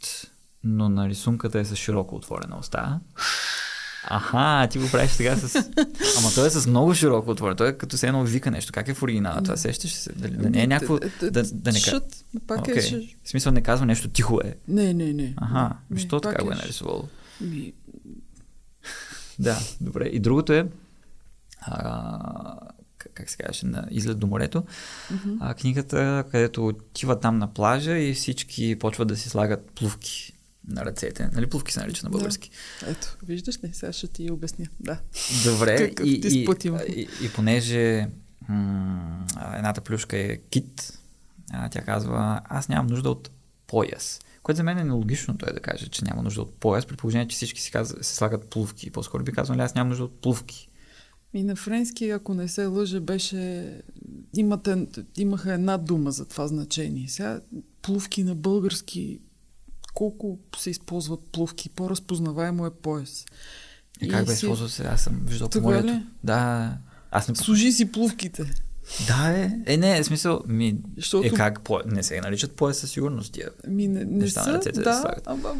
но на рисунката е с широко отворена уста. Аха, ти го правиш сега с... Ама той е с много широко отворен. Той е като се едно вика нещо. Как е в оригинала? Това сещаш се? Да, да не е някакво... Да, да не казва... Пак okay. е... В смисъл не казва нещо тихо е. Не, не, не. Аха, защо така го е нарисувало? Да, добре. И другото е... А, как се казваше, на Излет до морето. Mm-hmm. А, книгата, където отива там на плажа и всички почват да си слагат плувки на ръцете. Нали плувки се нарича на български? Да. Ето, виждаш ли? Сега ще ти обясня. Да. Добре. и, и, и, и, понеже м- едната плюшка е кит. А, тя казва, аз нямам нужда от пояс. Което за мен е нелогично той да каже, че няма нужда от пояс, при положение, че всички си казва, се слагат плувки. По-скоро би казал, аз нямам нужда от плувки. И на френски, ако не се лъже, беше... Имате, имаха една дума за това значение. Сега плувки на български колко се използват плувки? По-разпознаваемо е пояс. И, как бе, си... се? Аз съм виждал по морето. Да. Аз не... Служи си плувките. Да, е. Е, не, е смисъл, ми, Защото... е как, по... не се наричат пояс със сигурност тия. Ми, не, не са, на ръцете да, да ама,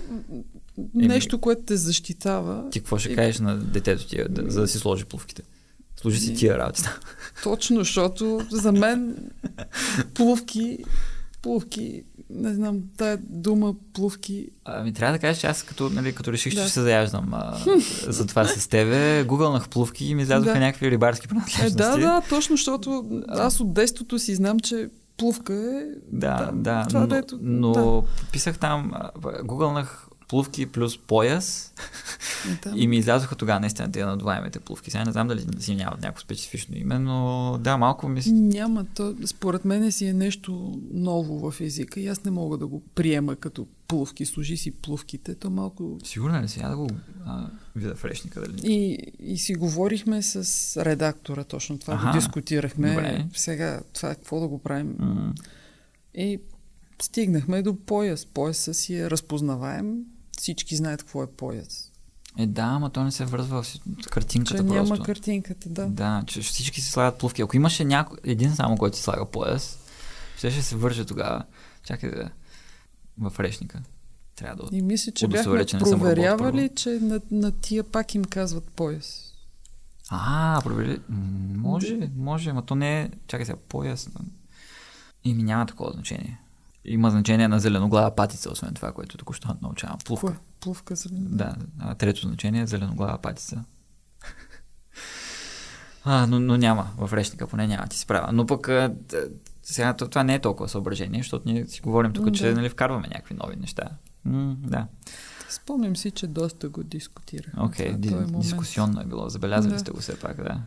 нещо, което те защитава. Ти какво ще и... кажеш на детето ти, да, за да си сложи плувките? Служи си тия работи. Точно, защото за мен плувки, плувки не знам, тая дума плувки. Ами трябва да кажа, че аз като, нали, като реших, да. че се заяждам а, за това с тебе, гугълнах плувки и ми излязоха да. някакви рибарски принадлежности. Е, да, да, точно, защото аз от детството си знам, че плувка е... Да, да, това, но, дето, но да. писах там, гугълнах плувки плюс пояс да. и ми излязоха тогава наистина тези надуваемите плувки. Сега не знам дали си нямат някакво специфично име, но да, малко ми си... Няма, то според мен си е нещо ново в езика и аз не мога да го приема като плувки, служи си плувките, то малко... Сигурно ли си? Я да го а, видя в речника, дали? И, и си говорихме с редактора, точно това Аха, го дискутирахме. Добре. Сега това какво да го правим? Mm. И стигнахме до пояс. Пояса си е разпознаваем, всички знаят какво е пояс. Е, да, ама то не се връзва с картинката че просто. няма картинката, да. Да, че всички си слагат плувки. Ако имаше няко... един само, който си слага пояс, ще, ще се върже тогава. Чакай да... В речника. Трябва да И мисля, че бяхме че проверявали, че на, на тия пак им казват пояс. А, провери. Може, може, ама то не е. Чакай сега, пояс. И ми няма такова значение. Има значение на зеленоглава патица, освен това, което току-що научавам. Плувка. Кое? Плувка зеленоглава. Да, а трето значение е зеленоглава патица. а, но, но няма, в речника поне няма, ти си права. Но пък сега това не е толкова съображение, защото ние си говорим тук, да. че нали, вкарваме някакви нови неща. М- да. Спомням си, че доста го дискутирах. Окей, okay, ди- дискусионно е било. Забелязали да. сте го все пак, да.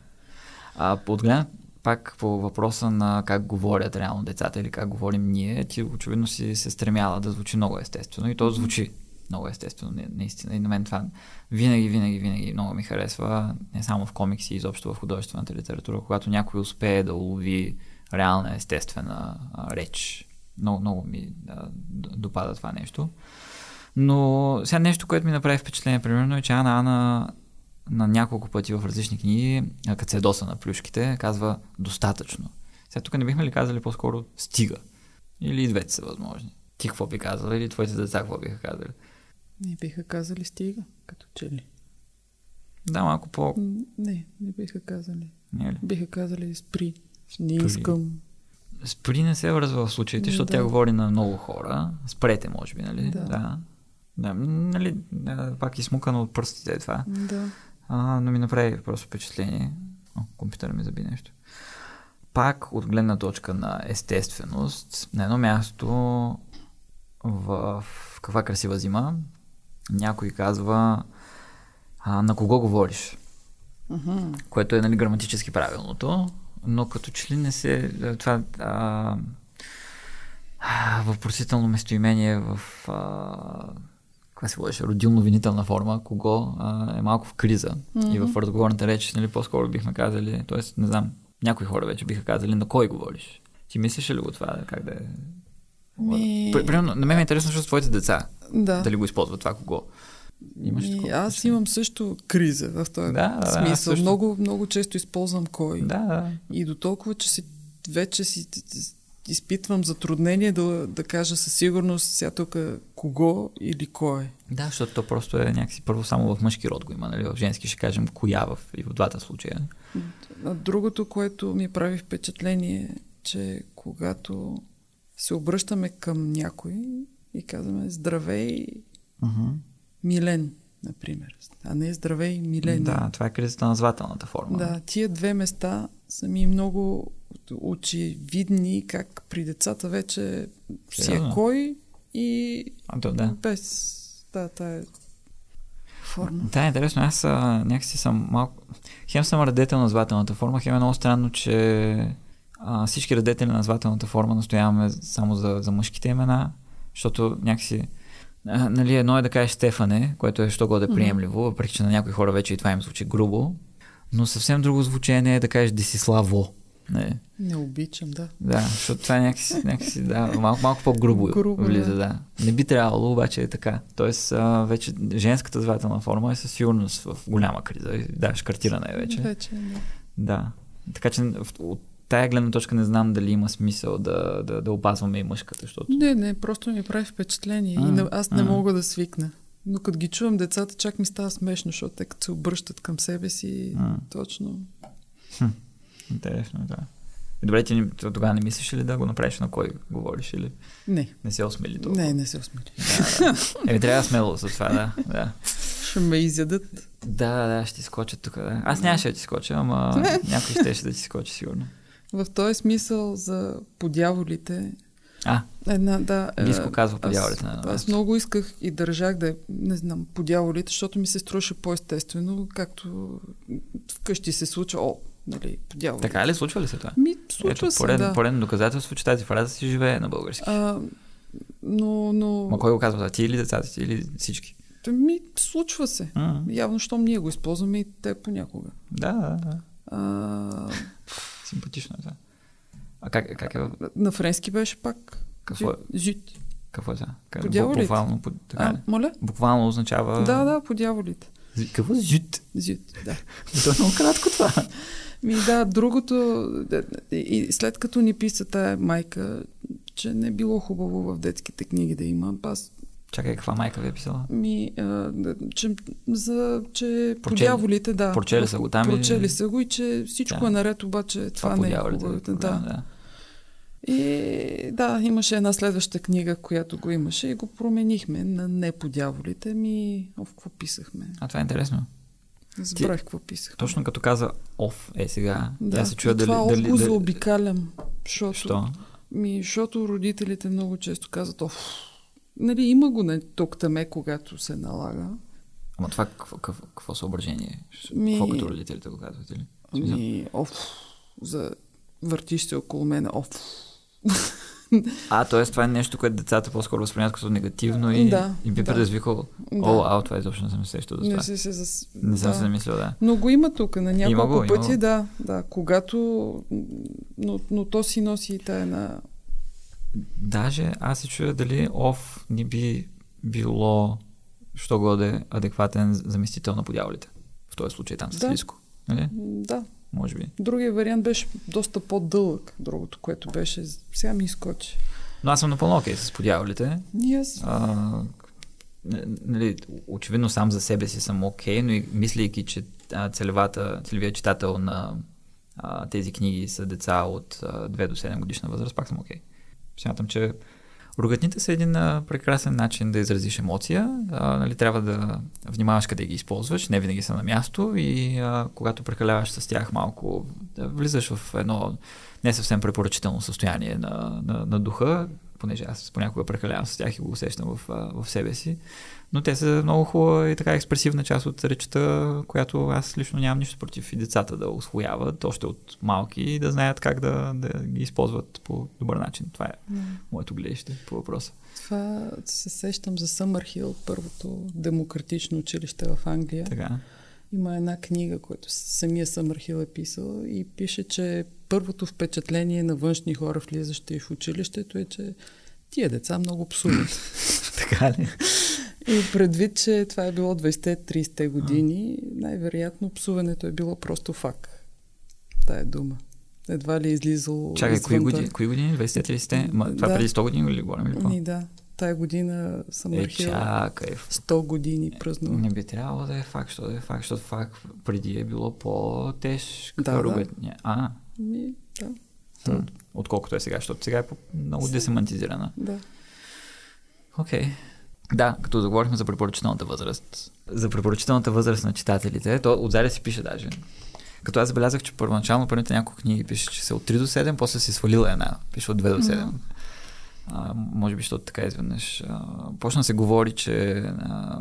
А, от гледна пак по въпроса на как говорят реално децата или как говорим ние, ти очевидно си се стремяла да звучи много естествено и то звучи много естествено, наистина. И на мен това винаги, винаги, винаги много ми харесва, не само в комикси, изобщо в художествената литература, когато някой успее да улови реална, естествена а, реч. Много, много ми да, допада това нещо. Но сега нещо, което ми направи впечатление, примерно, е, че Ана Ана на няколко пъти в различни книги, като се доса на плюшките, казва достатъчно. Сега тук не бихме ли казали по-скоро стига? Или и двете са възможни? Ти какво би казала или твоите деца какво биха казали? Не биха казали стига, като че ли. Да, малко по... Не, не биха казали. Не ли? Биха казали спри. Не спри. искам. Спри не се връзва в случаите, защото да. тя говори на много хора. Спрете, може би, нали? Да. да. да нали, пак измукано от пръстите е това. Да. А, но ми направи просто впечатление. О, компютъра ми заби нещо. Пак от гледна точка на естественост, на едно място в, каква красива зима, някой казва а, на кого говориш. Uh-huh. Което е нали, граматически правилното, но като че ли не се... Това а, въпросително местоимение в а, как се водеше, родилно-винителна форма, кого а, е малко в криза. Mm-hmm. И в разговорната реч, нали, по-скоро бихме казали, т.е. не знам, някои хора вече биха казали на кой говориш. Ти мислиш ли го това, как да е? Ми... Примерно, на мен е интересно, защото твоите деца да. дали го използват това кого. Имаш Ми, аз имам също криза в този да, смисъл. Да, много, много често използвам кой. Да, да. И до толкова, че си, вече си изпитвам затруднение да, да кажа със сигурност сега тук кого или кой е. Да, защото то просто е някакси първо само в мъжки род го има, нали? В женски ще кажем коя в, и в двата случая. Другото, което ми прави впечатление, че когато се обръщаме към някой и казваме здравей, uh-huh. Милен, например, а не здравей, Милен. Да, това е кризата на звателната форма. Да, тия две места са ми много очевидни, как при децата вече си е кой и а, то, да. без... Да, та е... форма. Да, интересно. Аз а, някакси съм малко... Хем съм радетел на звателната форма, хем е много странно, че а, всички радетели на звателната форма настояваме само за, за мъжките имена, защото някакси... А, нали, едно е да кажеш Стефане, което е що го да е приемливо, въпреки че на някои хора вече и това им звучи грубо, но съвсем друго звучение е да кажеш Десиславо. Не. Не обичам, да. Да, защото това някакси, някакси да, малко, малко по-грубо Грубо, влиза, да. да. Не би трябвало, обаче е така. Тоест, а, вече женската звателна форма е със сигурност в голяма криза. Да, шкартирана е вече. Вече, да. Да. Така че от тая гледна точка не знам дали има смисъл да, да, да опазваме и мъжката, защото... Не, не, просто ми прави впечатление. А, и не, аз не а. мога да свикна. Но като ги чувам децата, чак ми става смешно, защото те като се обръщат към себе си, М. точно. Интересно е, да. И добре, ти тогава не мислиш ли да го направиш на кой говориш или Не, не се осмели толкова? не, не се осмели. Да, да. Еми, трябва смело с това, да. да. Ще ме изядат. Да, да, ще ти скочат тук. Да. Аз нямаше да ти скоча, ама някой щеше да ти скочи сигурно. В този смисъл за подяволите, А, една, да... е, Близко казва аз- подяволите на едно Аз много исках и държах да е, не знам, подяволите, защото ми се струваше по-естествено, както вкъщи се случва, о, нали, подяволите. така ли случва ли се това? Ми, случва Ето, се, да. поредно доказателство, че тази фраза си живее на български. А, но, но... Ма кой го казва? Ти или децата ти, или всички? Ми, случва се. М, Явно, щом ние го използваме и те понякога. Да, да, да. А, Симпатично е това. А как, как е? на френски беше пак. Какво е? Жит. Какво е това? Буквално, по- така А, моля? буквално означава... Да, да, по дяволите. Какво е зют? Жит, да. То е много кратко това. Ми да, другото, и след като ни писа тая майка, че не било хубаво в детските книги да има, аз Чакай, каква майка ви е писала? ми, а, че, за, че Прочели- подяволите, да. прочели са го там и- Прочели са го и че всичко Да. е наред, обаче това, Това не е хубаво. Да, Да. Да. И да, имаше една следваща книга, която го имаше и го променихме на не по дяволите. Ми, о, какво писахме? А това е интересно. Забравих какво писахме. Точно като каза оф е сега. да, аз се чуя дали... това дали, дали, дали, заобикалям, защото, Що? ми, защото родителите много често казват, оф, нали, има го на тук таме, когато се налага. Ама това какво, какво, какво съображение? Ми- Какво като родителите го казват ли? В смисъл, Ми, оф, за въртиш се около мен, оф. А, т.е. това е нещо, което децата по-скоро възприемат като негативно и, Да, и би да. предизвикало. Да. О, а, това изобщо не съм се сещал за това. Не си се зас... Не съм да. се замислил, да. Но го има тук на няколко Има го, има пъти, го. да, да. Когато... Но, но то си носи и тая на... Даже аз се чуя дали оф ни би било, що годе, адекватен заместител на подяволите. В този случай там с Да. близко. Нали? Да. Може би. Другия вариант беше доста по-дълъг. Другото, което беше... Сега ми изкочи. Но аз съм напълно окей с подяволите. И аз... А, нали, очевидно сам за себе си съм окей, но и мислейки, че целевата, целевият читател на а, тези книги са деца от а, 2 до 7 годишна възраст, пак съм окей. Смятам, че ругатните са един а, прекрасен начин да изразиш емоция. А, нали, трябва да внимаваш къде ги използваш, не винаги са на място и а, когато прекаляваш с тях малко, да влизаш в едно не съвсем препоръчително състояние на, на, на духа, понеже аз понякога прекалявам с тях и го усещам в, в себе си. Но те са много хубава и така експресивна част от речта, която аз лично нямам нищо против и децата да освояват, още от малки и да знаят как да, да ги използват по добър начин. Това е моето гледаще по въпроса. Това се сещам за Съмърхил, първото демократично училище в Англия. Така. Има една книга, която самия Съмърхил е писал и пише, че първото впечатление на външни хора, влизащи в училището е, че тия деца много псуват. така ли? И предвид, че това е било 20-30 години, най-вероятно псуването е било просто факт. Тая дума. Едва ли е излизало Чакай, кои години? Кои години? 20-30? Ма, това Да. преди 100 години ли говорим? Или какво? Ми, да. Тая година Е, Съмърхил чакай. 100 години празнува. Не би трябвало да е факт, що да е факт, защото факт преди е било по-тежка Да, да. ругатня. А, Ми, да, хм, отколкото е сега, защото сега е много десемантизирана. да. Окей. Да, като заговорихме за препоръчителната възраст. За препоръчителната възраст на читателите, то отзади си пише даже. Като аз забелязах, че първоначално първите няколко книги пише, че са от 3 до 7, после си свалила една. Пише от 2 до 7. А, може би, защото така изведнъж. А, почна да се говори, че а,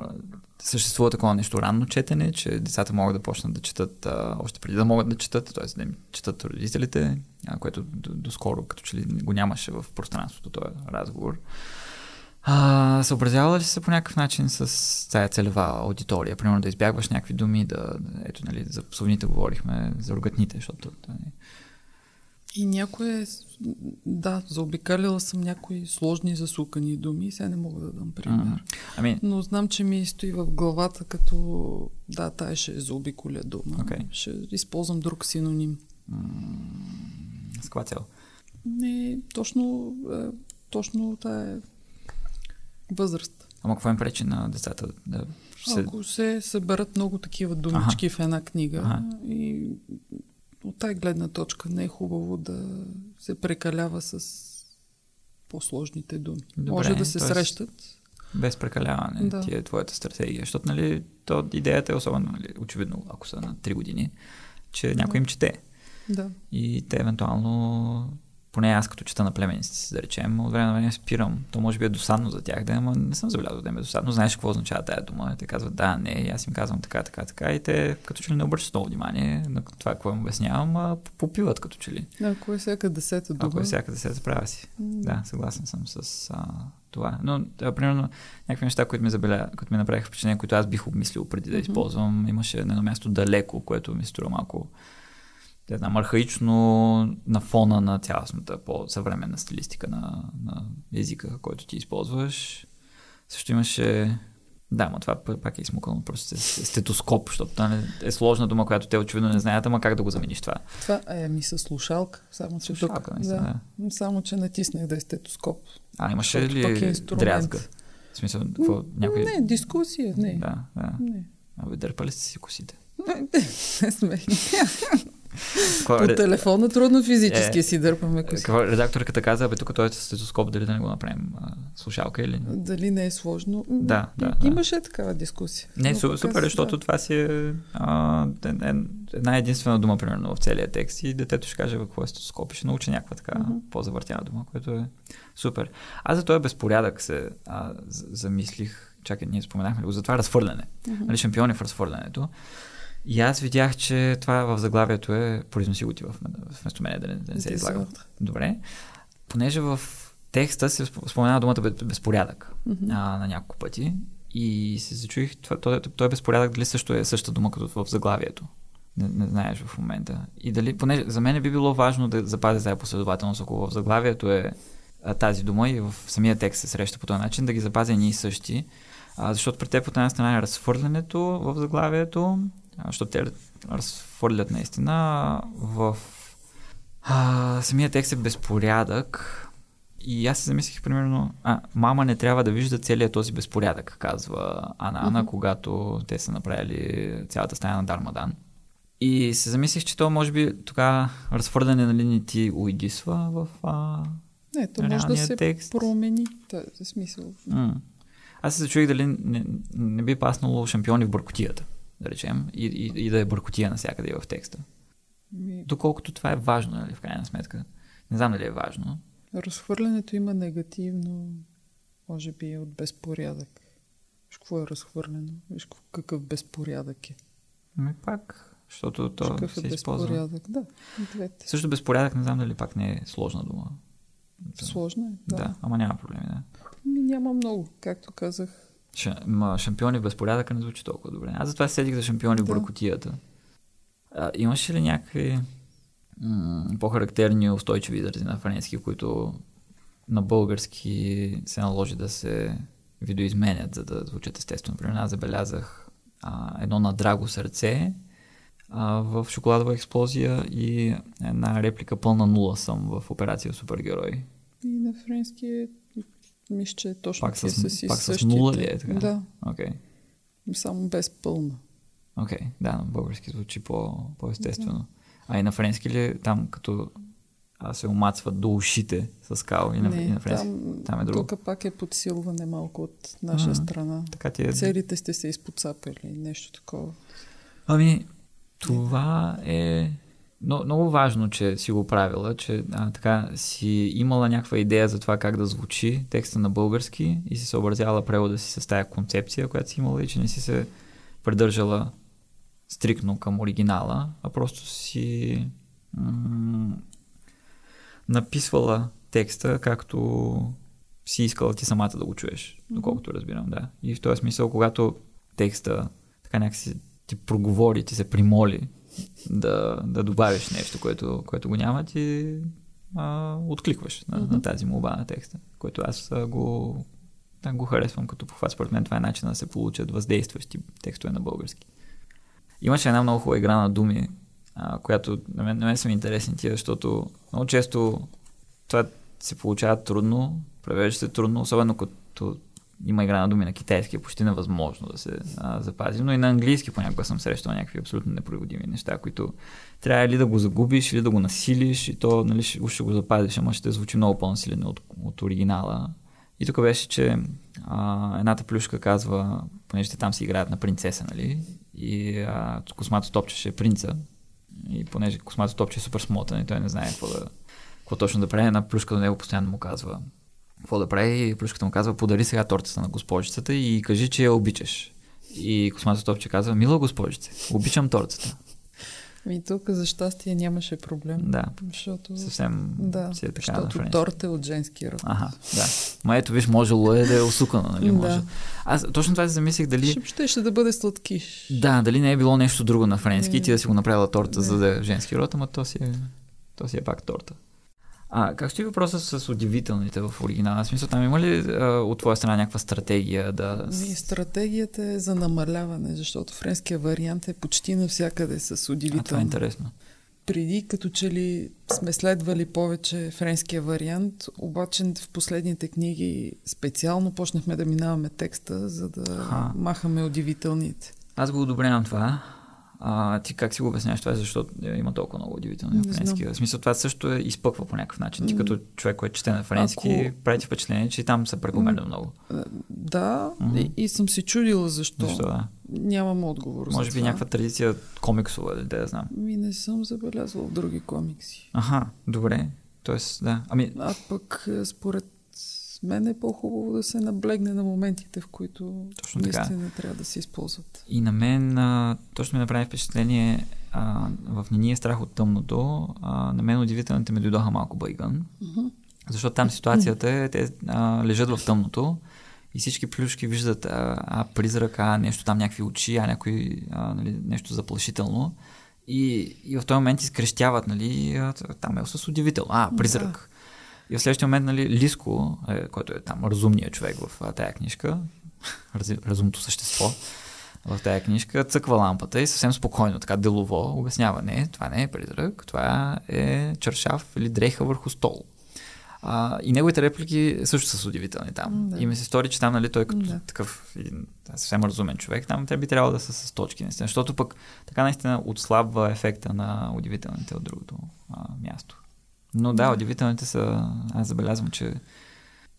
съществува такова нещо ранно четене, че децата могат да почнат да четат а, още преди да могат да четат, т.е. да им четат родителите, а, което доскоро като че ли го нямаше в пространството този разговор. А, съобразявала ли се по някакъв начин с тая целева аудитория? Примерно да избягваш някакви думи, да, ето, нали, за псовните говорихме, за рогатните, защото... Нали... И някое, да, заобикаляла съм някои сложни засукани думи, сега не мога да дам пример. Ами... Но знам, че ми стои в главата като, да, тая ще заобиколя дума. Okay. Ще използвам друг синоним. Mm. С каква цел? Не, точно, е, точно тая възраст. Ама какво им пречи на децата да се... Ако се съберат много такива думички ага. в една книга ага. и от тази гледна точка не е хубаво да се прекалява с по-сложните думи. Добре, Може да се срещат. Без прекаляване да. ти е твоята стратегия. Защото нали, то, идеята е особено, нали, очевидно, ако са на 3 години, че някой да. им чете. Да. И те евентуално поне аз като чета на племениците си, да речем, от време на време спирам. То може би е досадно за тях, да, ама не съм забелязал да им е досадно. Знаеш какво означава тази дума? Те казват да, не, и аз им казвам така, така, така. И те като че ли не обръщат много внимание на това, какво им обяснявам, а попиват като че ли. Да, ако е всяка десета дума. Ако е всяка десета, права си. Mm. Да, съгласен съм с а, това. Но, да, примерно, някакви неща, които ми, забеля, които ми направиха впечатление, които аз бих обмислил преди да mm-hmm. използвам, имаше едно място далеко, което ми струва малко да знам, архаично на фона на цялостната по-съвременна стилистика на, на езика, който ти използваш. Също имаше да, но това пак е измукано просто стетоскоп, защото това е сложна дума, която те очевидно не знаят, ама как да го замениш това? Това е ми със слушалка, само че слушалка, тук, да, да. Само, че натиснах да е стетоскоп. А, имаше ли е дрязга? В смисъл, какво, някой... Не, дискусия, не. Да, да. Не. Абе, дърпали сте си косите? Не сме. По телефона трудно физически е, си дърпаме коси. Какво, редакторката каза, бе, тук той е стетоскоп, дали да не го направим а, слушалка или... Дали не е сложно? Да, да. Имаше да. такава дискусия. Не, супер, супер защото да. това си е а, една единствена дума, примерно, в целия текст и детето ще каже какво е стетоскоп и ще научи някаква така uh-huh. по-завъртяна дума, което е супер. Аз за този безпорядък се а, замислих, чакай, ние споменахме го, за това разфърляне. Uh-huh. Нали, шампиони в разфърлянето. И аз видях, че това в заглавието е произноси го ти в, вместо мене да не, да не се излага. Добре. Понеже в текста се споменава думата безпорядък mm-hmm. а, на няколко пъти и се зачуих, това, той, той безпорядък дали също е същата дума като в заглавието. Не, не знаеш в момента. И дали, понеже за мен би било важно да запазя тази последователност, ако в заглавието е а, тази дума и в самия текст се среща по този начин, да ги запазя ние същи. А, защото при теб от една страна е разхвърлянето в заглавието, защото те разфърлят наистина в а, самия текст е безпорядък. И аз се замислих, примерно, а, мама не трябва да вижда целият този безпорядък, казва Ана Ана, mm-hmm. когато те са направили цялата стая на Дармадан. И се замислих, че то може би тогава разфърляне на линии ти уидисва в а, Не, то може да се текст. промени. Е смисъл. Mm. Аз се зачуих дали не, не би паснало шампиони в бъркотията да речем, и, и, и да е бъркотия навсякъде и в текста. Доколкото това е важно, нали, в крайна сметка. Не знам дали е важно. Разхвърлянето има негативно, може би, от безпорядък. Виж какво е разхвърлено, виж какъв безпорядък е. Ми пак, защото то какъв се е използва. безпорядък, да. Двете. Също безпорядък, не знам дали пак не е сложна дума. Сложна е, да. Да, ама няма проблеми, да. Ми, няма много, както казах Ма, шампиони в безпорядъка не звучи толкова добре. Аз затова седих за шампиони да. в бъркотията. А, имаше ли някакви м- по-характерни устойчиви изрази на френски, които на български се наложи да се видоизменят, за да звучат естествено. Примерно аз забелязах а, едно на драго сърце а, в шоколадова експлозия и една реплика пълна нула съм в операция Супергерой. И на френски е мисля, че е точно пак с, с, пак с нула ли е така? Да. Okay. Само без пълна. Окей, okay. да, на български звучи по, по-естествено. Да. А и на френски ли е там като а, се омацват до ушите с као и на, Не, и на френски? Там, там е друго. Тук пак е подсилване малко от наша а, страна. Така ти е... Целите сте се изпоцапали, нещо такова. Ами, това е но, много важно, че си го правила, че а, така си имала някаква идея за това как да звучи текста на български и си съобразяла превода си с тая концепция, която си имала и че не си се придържала стрикно към оригинала, а просто си м- написвала текста, както си искала ти самата да го чуеш, доколкото разбирам, да. И в този смисъл, когато текста така някакси ти проговори, ти се примоли да, да добавиш нещо, което, което го няма, ти а, откликваш на, mm-hmm. на тази молба на текста, което аз а, го, да, го харесвам като похват. Според мен това е начин да се получат въздействащи текстове на български. Имаше една много хубава игра на думи, а, която на мен, на мен са ми интересни тия, защото много често това се получава трудно, превежда се трудно, особено като има игра на думи на китайски, е почти невъзможно да се а, запази, но и на английски понякога съм срещал някакви абсолютно непроиvodими неща, които трябва ли да го загубиш, или да го насилиш и то нали, ще, ще го запазиш, ама ще звучи много по-насилено от, от оригинала. И тук беше, че а, едната плюшка казва, понеже там си играят на принцеса, нали? И космато топче ще е принца. И понеже космато топче е супер смотан и той не знае какво, да, какво точно да прави, една плюшка до него постоянно му казва какво да прави плюшката му казва, подари сега тортата на госпожицата и кажи, че я обичаш. И космато топче казва, мила госпожице, обичам тортата. И тук за щастие нямаше проблем. Да. Защото... Съвсем да, си е така защото на торт е от женски род. Ага, да. Ма ето виж, можело е да е усукано, нали? Може. Да. Аз точно това си замислих дали... Ще, ще, ще да бъде сладкиш. Да, дали не е било нещо друго на френски и ти да си го направила торта, Не. за да е женски род, ама то си е, то си е пак торта. А как стои въпроса с удивителните в оригинала? В смисъл, там има ли а, от твоя страна някаква стратегия да... И стратегията е за намаляване, защото френския вариант е почти навсякъде с А, това е удивително. интересно. Преди като че ли сме следвали повече френския вариант, обаче в последните книги специално почнахме да минаваме текста, за да Аха. махаме удивителните. Аз го одобрявам това. А, ти как си го обясняваш това, защото е, има толкова много удивителни френски. В смисъл това също е изпъква по някакъв начин. Ти като човек, който чете на френски, Ако- прави впечатление, че там са прекомерно много. Е, Да, и, и съм се чудила защо. Защо да? Нямам отговор Може би това. някаква традиция комиксова, да, да знам. Ми не съм забелязала в други комикси. Аха, добре. Тоест, да. Ами, А пък е, според мен е по-хубаво да се наблегне на моментите, в които Точно така. наистина трябва да се използват. И на мен а, точно ми направи впечатление а, в Не ни е страх от тъмното. А, на мен удивителните ми дойдоха малко байган. Мгм. Защото там ситуацията е, те а, лежат в тъмното и всички плюшки виждат а, а призрак, а нещо там, някакви очи, а някой, а, нали, нещо заплашително. И, и в този момент изкрещяват, нали, там е с удивително. А, призрак. И в следващия момент, нали, Лиско, е, който е там разумният човек в тая книжка, разумното същество, в тая книжка, цъква лампата и съвсем спокойно, така делово, обяснява, не, това не е призрак, това е чершав или дреха върху стол. А, и неговите реплики също са удивителни там. Да. И ми се стори, че там, нали, той като Да. такъв един съвсем разумен човек, там те би трябвало да са с точки, наистина, защото пък така наистина отслабва ефекта на удивителните от другото а, място. Но да, Да. удивителните са, аз забелязвам, че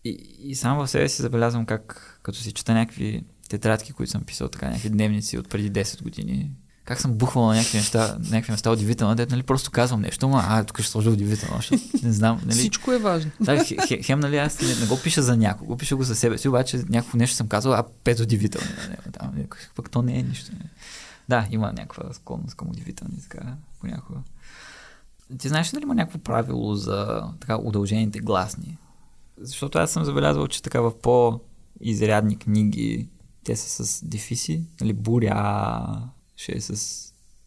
и, и сам в себе си забелязвам как, като си чета някакви тетрадки, които съм писал, така, някакви дневници от преди 10 години, как съм бухвал на някакви неща, някакви неща удивително, дето, нали, просто казвам нещо, ма, а, тук ще сложа удивително, защото не знам, нали, Всичко е важно. да, хе, хе, хем, нали, аз не, не го пиша за някого, пиша го за себе си, обаче някакво нещо съм казал, а пет удивителни на него. Там, някакво, пък то не е нищо. Не. Да, има някаква склонност към удивителни, така, понякога. Ти знаеш ли дали има някакво правило за така удължените гласни? Защото аз съм забелязал, че така в по-изрядни книги те са с дефиси, нали, буря ще е с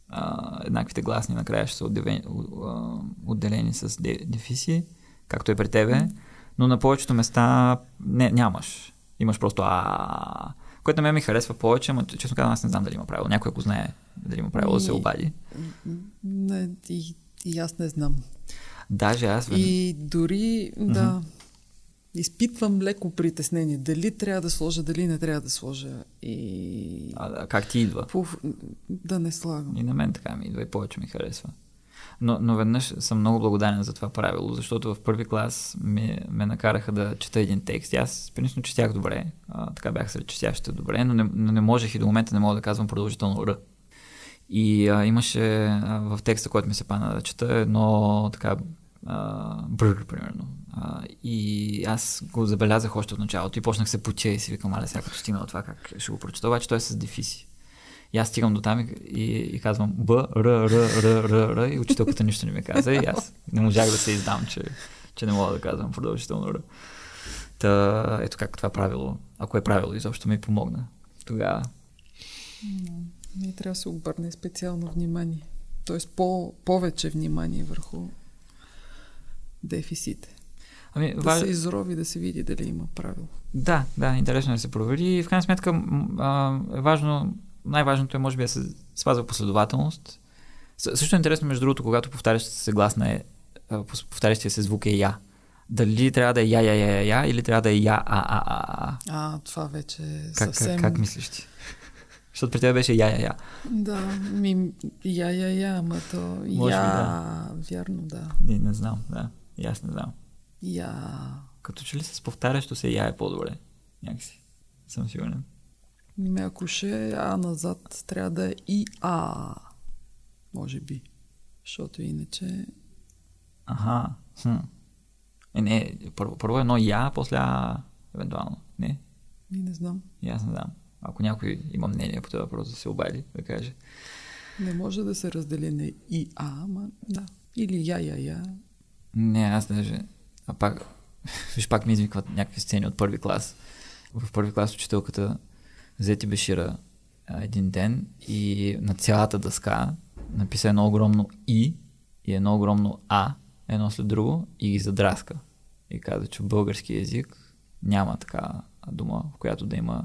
а, еднаквите гласни, накрая ще са отделени, отделени с де, дефиси, както е при тебе, но на повечето места не, нямаш. Имаш просто а което на мен ми харесва повече, но честно казвам, аз не знам дали има правило. Някой ако знае дали има правило да се обади. И, и аз не знам. Даже аз... И дори, да, изпитвам леко притеснение. Дали трябва да сложа, дали не трябва да сложа. И А, как ти идва? по, да не слагам. И на мен така ми идва и повече ми харесва. Но, но веднъж съм много благодарен за това правило, защото в първи клас ме, ме накараха да чета един текст. И аз принципно четях добре, а, така бях сред четящите добре, но не, но не можех и до момента не мога да казвам продължително Р. И а, имаше а, в текста, който ми се пана да чета, едно така брър, примерно. А, и аз го забелязах още от началото и почнах се потя и си викам, аля сега като стигна това, как ще го прочета, обаче той е с дефиси. И аз стигам до там и, и, и казвам Б, Р, Р, Р, Р, Р, и учителката нищо не ми каза и аз не можах да се издам, че, че не мога да казвам продължително Р. Та, ето как това правило, ако е правило, изобщо ми помогна. Тогава. Не трябва да се обърне специално внимание. Тоест по, повече внимание върху дефисите. Ами, да важ... се изрови, да се види дали има правило. Да, да, интересно е да се провери. В крайна сметка а, е важно, най-важното е може би да се спазва последователност. Също е интересно, между другото, когато повтарящата се гласна е, повтарящия се звук е я. Дали трябва да е я, я, я, я, я или трябва да е я, а, а, а, а. А, това вече е как, съвсем... Как, как мислиш ти? Защото при теб беше я, я, я. Да, ми, я, я, я, ама то Може я, би, да. вярно, да. Не, не знам, да. И аз не знам. Я. Като че ли с повтарящо се я е по-добре. Някакси. Съм сигурен. Ме, ако ще А назад, трябва да е и А. Може би. Защото иначе... Аха. Хм. Е, не, първо, първо едно я, после А, евентуално. Не? И не знам. И аз не знам. Ако някой има мнение по този въпрос, да се обади, да каже. Не може да се раздели на и А, ама да. Или я, я, я. Не, аз даже... А пак... Виж, пак ми извикват някакви сцени от първи клас. В първи клас учителката взети Бешира един ден и на цялата дъска написа едно огромно И и едно огромно А, едно след друго и ги задраска. И каза, че в български язик няма така дума, в която да има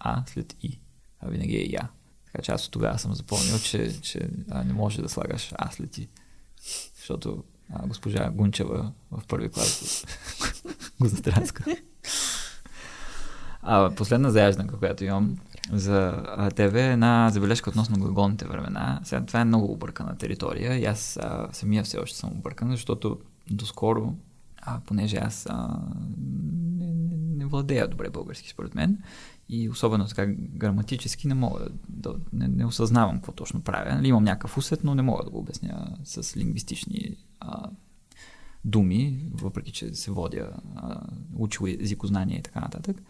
А след И, а винаги е Я. Така че аз от тогава съм запомнил, че, че а, не може да слагаш А след И. Защото а, госпожа Гунчева в първи клас го затраска. А последна заяжданка, която имам за ТВ е една забележка относно глаголните времена. Сега това е много объркана територия и аз а, самия все още съм объркан, защото доскоро, а, понеже аз а, не, не, не владея добре български според мен и особено така граматически не мога да, не, не осъзнавам какво точно правя. Нали, имам някакъв усет, но не мога да го обясня с лингвистични а, думи, въпреки че се водя, а, учил езикознание и така нататък.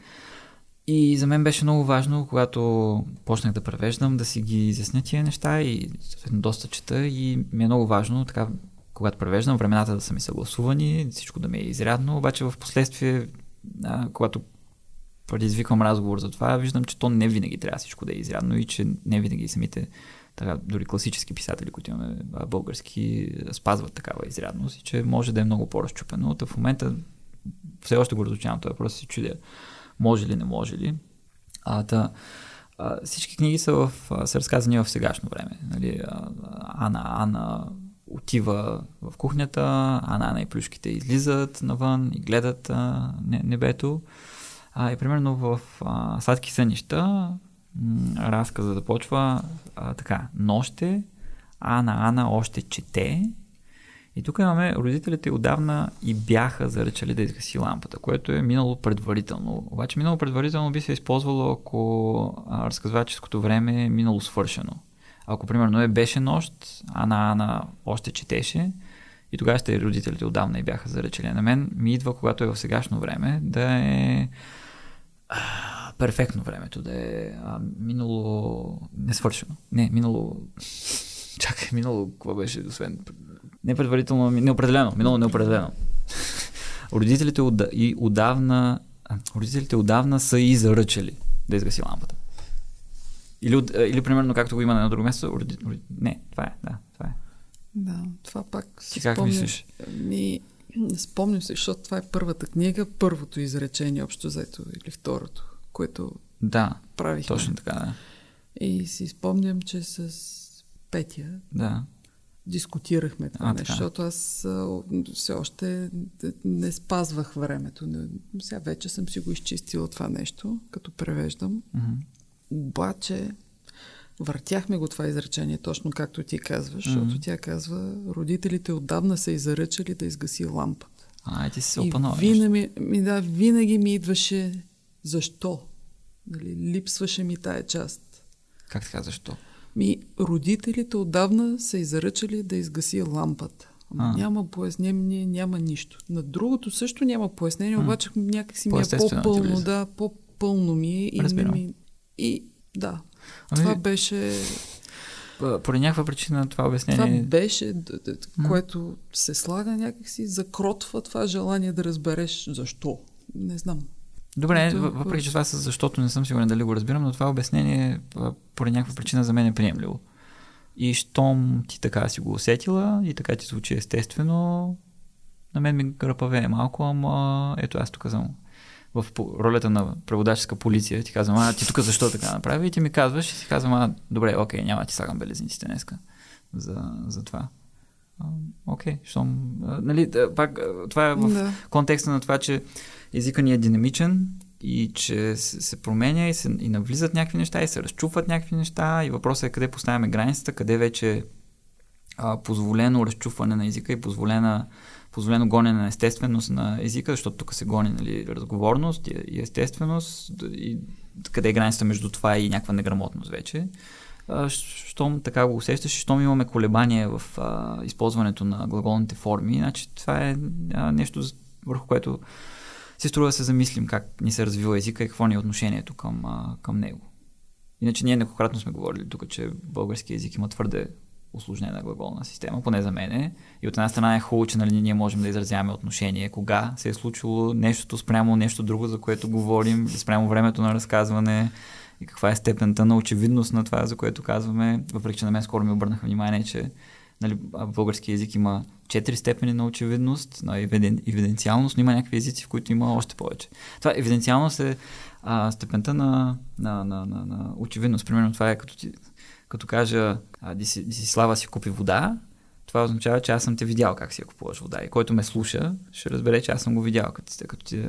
И за мен беше много важно, когато почнах да превеждам, да си ги изясня тия неща и съответно доста чета и ми е много важно така, когато превеждам, времената да са ми съгласувани, всичко да ми е изрядно, обаче в последствие, а, когато предизвиквам разговор за това, виждам, че то не винаги трябва всичко да е изрядно и че не винаги самите така, дори класически писатели, които имаме български, спазват такава изрядност и че може да е много по-разчупено. в момента все още го разучавам това, просто си чудя може ли, не може ли. А, та, а, всички книги са, в, са разказани в сегашно време. Нали, Ана, Ана отива в кухнята, Ана, Ана и плюшките излизат навън и гледат а, небето. А, и примерно в а, Сладки сънища разказа започва а, така. Ноще, Ана, Ана още чете, и тук имаме родителите отдавна и бяха заръчали да изгаси лампата, което е минало предварително. Обаче минало предварително би се използвало, ако разказваческото време е минало свършено. Ако примерно е беше нощ, Ана Ана още четеше и тогава ще родителите отдавна и бяха заръчали. На мен ми идва, когато е в сегашно време, да е а, перфектно времето, да е а, минало несвършено. Не, минало... Чакай, минало, какво беше, освен не предварително, неопределено. Минало неопределено. родителите от, и отдавна, родителите отдавна са и заръчали да изгаси лампата. Или, или примерно както го има на едно друго място, роди, роди, не, това е, да, това е. Да, това пак Ти как спомням, мислиш? Ми, спомням се, защото това е първата книга, първото изречение общо взето или второто, което да, правихме. точно така, да. И си спомням, че с Петя да дискутирахме това а, нещо, защото аз все още не спазвах времето. Сега вече съм си го изчистила това нещо, като превеждам. Mm-hmm. Обаче въртяхме го това изречение, точно както ти казваш, mm-hmm. защото тя казва, родителите отдавна са изръчали да изгаси лампата. А, ти се опановаш. Винаги, ми, да, винаги ми идваше защо. Нали, липсваше ми тая част. Как така, защо? Ми, родителите отдавна са изръчали да изгаси лампата. А. няма пояснение, няма нищо. На другото също няма пояснение, М. обаче някакси ми е по-пълно, влиза. да, по-пълно ми е и ми... И да, Ами, това беше, Поради някаква причина това това обяснение... беше, д- М. което се слага някакси, закротва това желание да разбереш защо. Не знам. Добре, Ето, въ- въпреки че това са защото не съм сигурен дали го разбирам, но това обяснение поради някаква причина за мен е приемливо. И щом ти така си го усетила и така ти звучи естествено, на мен ми гръпавее малко, ама ето аз тук съм в ролята на преводаческа полиция. Ти казвам, а ти тук защо така направи? И ти ми казваш и си казвам, а добре, окей, няма ти слагам белезниците днеска за, за това. Окей, щом... а, Нали, пак, това е в Да. контекста на това, че езика ни е динамичен и че се, променя и, се, и навлизат някакви неща и се разчупват някакви неща и въпросът е къде поставяме границата, къде вече а, позволено разчупване на езика и позволена, позволено гонене на естественост на езика, защото тук се гони нали, разговорност и, естественост и къде е границата между това и някаква неграмотност вече. Щом така го усещаш, щом имаме колебания в а, използването на глаголните форми, значи това е а, нещо, върху което се струва да се замислим как ни се развива езика и какво ни е отношението към, а, към него. Иначе ние неколкократно сме говорили тук, че български език има твърде усложнена глаголна система, поне за мене. И от една страна е хубаво, че нали, ние можем да изразяваме отношение, кога се е случило нещото спрямо нещо друго, за което говорим, спрямо времето на разказване и каква е степента на очевидност на това, за което казваме. Въпреки, че на мен скоро ми обърнаха внимание, че нали, български язик има четири степени на очевидност, на евиден, евиденциалност, но има някакви езици, в които има още повече. Това евиденциалност е а, степента на, на, на, на, на очевидност. Примерно това е като, ти, като кажа Дисислава си купи вода, това означава, че аз съм те видял как си я купуваш вода. И който ме слуша, ще разбере, че аз съм го видял. Като, като, ти,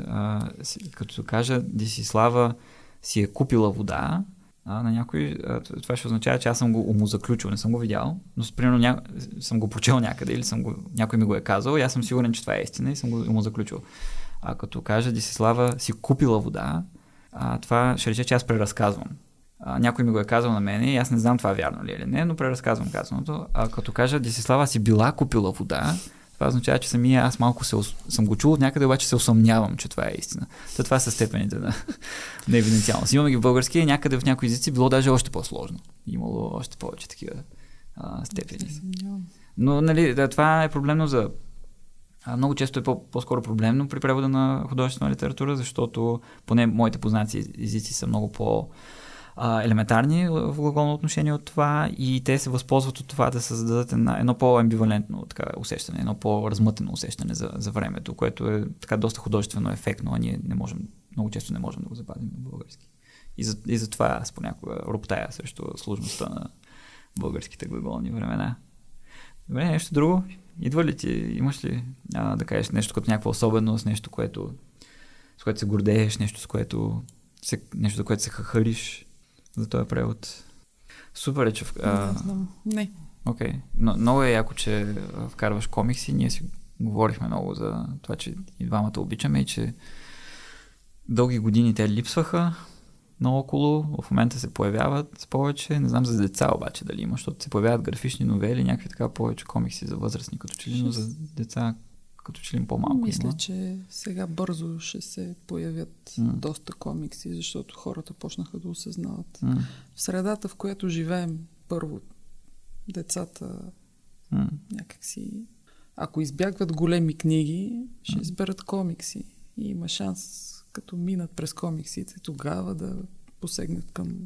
като кажа Дисислава си е купила вода, а, на някой това ще означава, че аз съм го умозаключил, не съм го видял, но примерно ня... съм го прочел някъде или съм го... някой ми го е казал и аз съм сигурен, че това е истина и съм го умозаключил. А като кажа Дисислава си купила вода, а, това ще рече, че аз преразказвам. А, някой ми го е казал на мене и аз не знам това вярно ли е или не, но преразказвам казаното. А като кажа Десислава си била купила вода, това означава, че самия аз малко се, съм го чул от някъде, обаче се усъмнявам, че това е истина. То това са степените на, на евиденциалност. Имаме ги в български и някъде в някои езици било даже още по-сложно. Имало още повече такива а, степени. Но нали, да, това е проблемно за... А, много често е по- по-скоро проблемно при превода на художествена литература, защото поне моите познати езици са много по- елементарни в глаголно отношение от това и те се възползват от това да създадат една, едно по-амбивалентно така, усещане, едно по-размътено усещане за, за времето, което е така доста художествено ефектно, а ние не можем, много често не можем да го запазим на български. И за, и затова аз понякога роптая срещу сложността на българските глаголни времена. Добре, нещо друго? Идва ли ти, имаш ли а, да кажеш нещо като някаква особеност, нещо, което, с което се гордееш, нещо, с което се, нещо, за което се хахариш за този превод? Супер е, че... в- А, Не знам. Не. Окей. Но, много е яко, че вкарваш комикси. Ние си говорихме много за това, че и двамата обичаме и че дълги години те липсваха наоколо. В момента се появяват повече. Не знам за деца обаче дали има, защото се появяват графични новели, някакви така повече комикси за възрастни като че ли, но за деца като че ли по-малко Мисля, има. че сега бързо ще се появят М. доста комикси, защото хората почнаха да осъзнават. М, В средата, в която живеем, първо, децата м. някакси... Ако избягват големи книги, ще М. изберат комикси. И има шанс, като минат през комиксите, тогава да посегнат към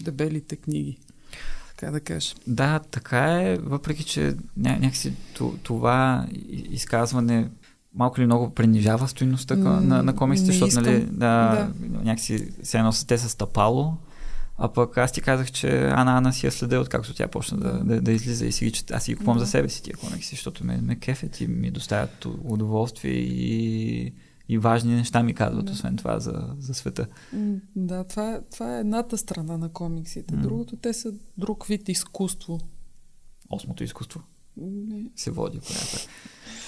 дебелите книги. Така да кажа. Да, така е, въпреки че ня- някакси това изказване малко или много принижава стоиността М, на, на комиксите, защото нали, искам. да, някакси се едно те са стъпало, а пък аз ти казах, че Ана Ана си я следя, откакто тя почна да, Да. да, да излиза и си ги чета. Аз си ги купувам Да. за себе си тия комикси, защото ме, ме кефят и ми доставят удоволствие и, и важни неща ми казват, Да. освен това за, за света. Да, това, е- това е едната страна на комиксите. М. Другото, те са друг вид изкуство. Осмото изкуство. Не. се води понякога.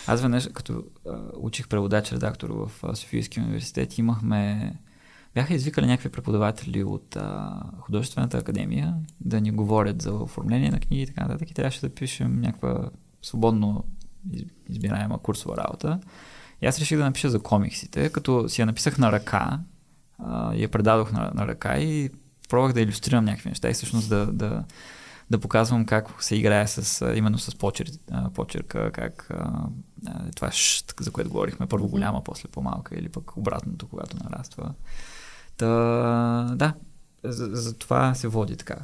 Аз веднъж, като а, учих преводач редактор в а, Софийския университет, имахме бяха извикали някакви преподаватели от а, художествената академия да ни говорят за оформление на книги и така нататък и трябваше да пишем някаква свободно избираема курсова работа. И аз реших да напиша за комиксите, като си я написах на ръка, а, я предадох на, на ръка и пробвах да иллюстрирам някакви неща и всъщност да, да, да показвам как се играе с, именно с почер, почерка, как а, това ш, за което говорихме, първо голяма, после по-малка или пък обратното, когато нараства. Та, да, за, за това се води така.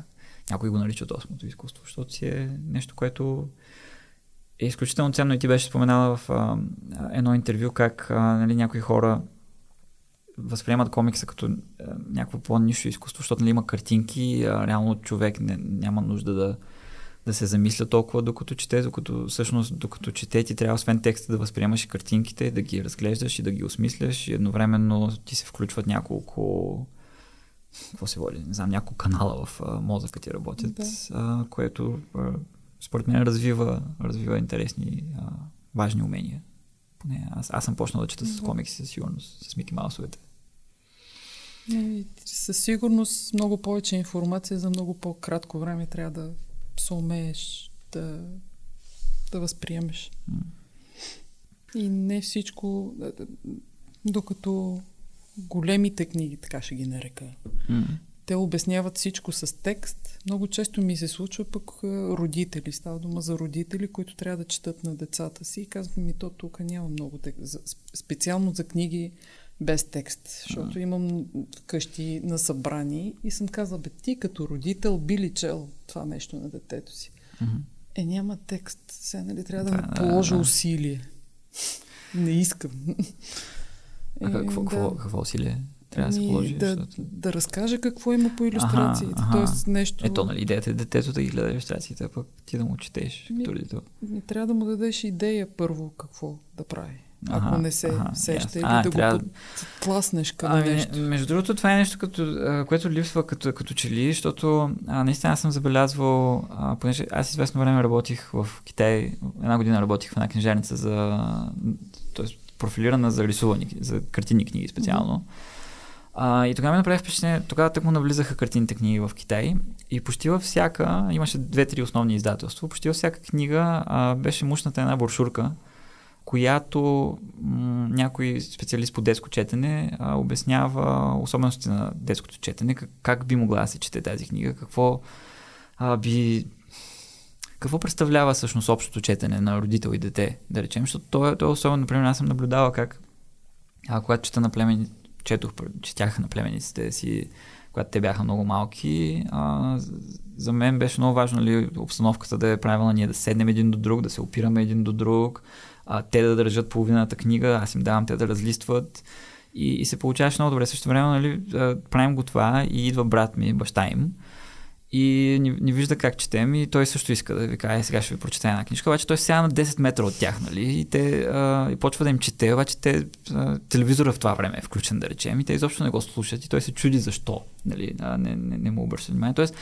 Някой го наричат осмото изкуство, защото си е нещо, което е изключително ценно и ти беше споменала в а, едно интервю как а, нали, някои хора възприемат комикса като а, някакво по-нищо изкуство, защото нали, има картинки, а реално човек не, няма нужда да, да се замисля толкова докато чете, докато всъщност докато чете ти трябва освен текста да възприемаш и картинките, да ги разглеждаш и да ги осмисляш и едновременно ти се включват няколко какво се води, не знам, няколко канала в а, мозъка ти работят, да. а, което а, според мен развива, развива интересни, а, важни умения. Поне аз, аз съм почнал да чета с комикси със сигурност, с Мики Маусовете. И, със сигурност много повече информация за много по-кратко време трябва да се умееш да, да възприемеш. Mm. И не всичко, докато големите книги, така ще ги нарека, mm те обясняват всичко с текст. Много често ми се случва пък родители. Става дума за родители, които трябва да четат на децата си и казвам ми, то тук няма много текст. Специално за книги без текст, защото а. имам къщи на събрани и съм казала, бе, ти като родител би ли чел това нещо на детето си? Mm-hmm. Е, няма текст. Сега, нали, трябва да, да положа да. усилие. Не искам. А какво, да. какво, какво усилие? Трябва да се ами, положи. Да, защото... да разкаже какво има по иллюстрациите. Ага. Тоест нещо... Ето, нали, идеята е детето да ги гледа иллюстрациите, а пък ти да му четеш. Ми, ми, трябва да му дадеш идея първо какво да прави. Ако не се ага, сеща или а, да трябва... го тласнеш към ами, нещо. Между другото, това е нещо, като, което липсва като, като че ли, защото а, наистина аз съм забелязвал, а, понеже аз известно време работих в Китай, една година работих в една книжарница за, т.е. профилирана за рисувани, за картини книги специално. Mm-hmm а, и тогава ми направи впечатление, тогава тък му навлизаха картините книги в Китай и почти във всяка, имаше две-три основни издателства, почти във всяка книга а, беше мушната една брошурка, която м- някой специалист по детско четене а, обяснява особености на детското четене, как, как би могла да се чете тази книга, какво а, би какво представлява всъщност общото четене на родител и дете, да речем, защото то, е, то е особено, например, аз съм наблюдавал как а, когато чета на племени, четох, четях на племениците си, когато те бяха много малки. А, за мен беше много важно ли, обстановката да е правилна, ние да седнем един до друг, да се опираме един до друг, а, те да държат половината книга, аз им давам те да разлистват. И, и се получаваше много добре. Също време нали, правим го това и идва брат ми, баща им и ни, ни вижда как четем и той също иска да ви каже, сега ще ви прочета една книжка, обаче той сега на 10 метра от тях, нали, и те а, и почва да им чете, обаче те, а, телевизора в това време е включен, да речем, и те изобщо не го слушат и той се чуди защо, нали, а, не, не, не му обръща внимание. Тоест,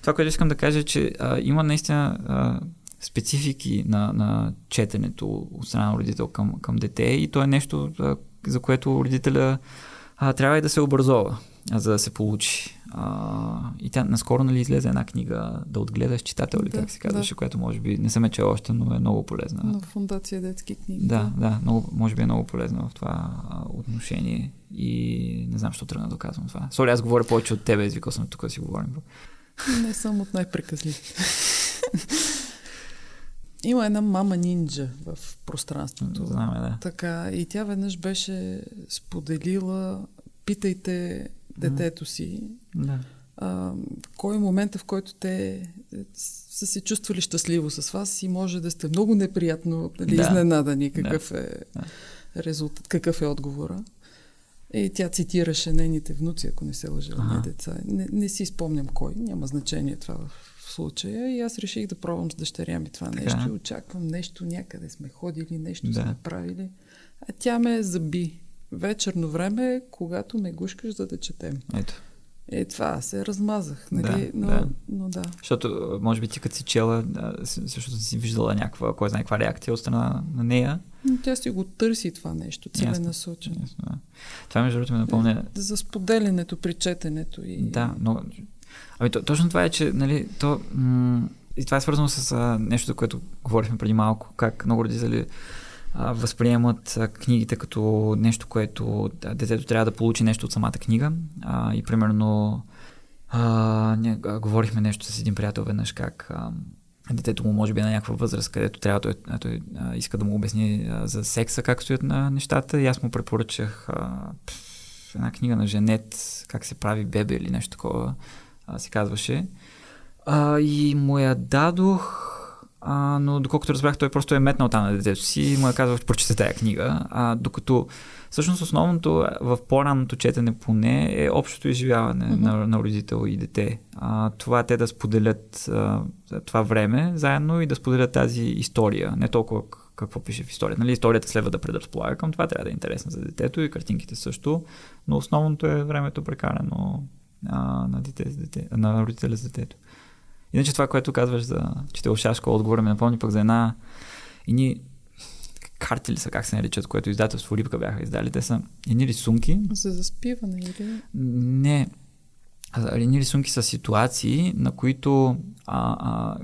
това, което искам да кажа е, че а, има наистина а, специфики на, на четенето от страна на родител към, към дете и то е нещо, а, за което родителя а, трябва и да се образова, а, за да се получи. А, и тя наскоро нали, излезе една книга да отгледаш читател ли, да, как се казваше, да. която може би не съм е чел още, но е много полезна. На фундация детски книги. Да, да, много, може би е много полезна в това отношение и не знам, защо тръгна да казвам това. Соли, аз говоря повече от тебе, извикал съм тук да си говорим. Не съм от най-преказливи. Има една мама нинджа в пространството. Знаме, да. Така, и тя веднъж беше споделила питайте детето си. Да. А, кой е момента, в който те са се чувствали щастливо с вас и може да сте много неприятно нали, да. изненадани какъв да. е резултат, какъв е отговора. И тя цитираше нейните внуци, ако не се лъжа, не деца. Не, не си спомням кой, няма значение това в случая. И аз реших да пробвам с дъщеря ми това така. нещо. Очаквам нещо, някъде сме ходили, нещо да. сме правили. А тя ме заби вечерно време, когато ме гушкаш, за да четем. Ето. Е, това се размазах, нали? Да, но, да. но да. Защото, може би ти като си чела, защото си виждала някаква, кой знае каква реакция от страна на нея. Но Тя си го търси това нещо, целенасочено. Ясно, да. Това между другото ме напомня За споделянето при четенето и... Да, но... Ами, то, точно това е, че, нали, то... М- и това е свързано с а, нещо, за което говорихме преди малко, как много родители възприемат книгите като нещо, което детето трябва да получи нещо от самата книга. И примерно говорихме нещо с един приятел веднъж, как детето му може би е на някаква възраст, където трябва той, той иска да му обясни за секса, как стоят на нещата. И аз му препоръчах една книга на Женет, как се прави бебе или нещо такова се казваше. И му я дадох, а, но доколкото разбрах, той просто е метнал там на детето си и му е казал, че прочита тая книга. А, докато всъщност основното в по-ранното четене поне е общото изживяване mm-hmm. на, на родител и дете. А, това те да споделят а, това време заедно и да споделят тази история. Не толкова какво пише в историята. Нали, историята следва да предразполага към това, трябва да е интересна за детето и картинките също, но основното е времето прекарано а, на, дете, дете, на родителя с детето. Иначе това, което казваш за четелша школа, отговора ми напомни пък за една и ни карти ли са, как се наричат, което издателство Рибка бяха издали. Те са едни рисунки. За заспиване или... Не. Едни рисунки са ситуации, на които а, а,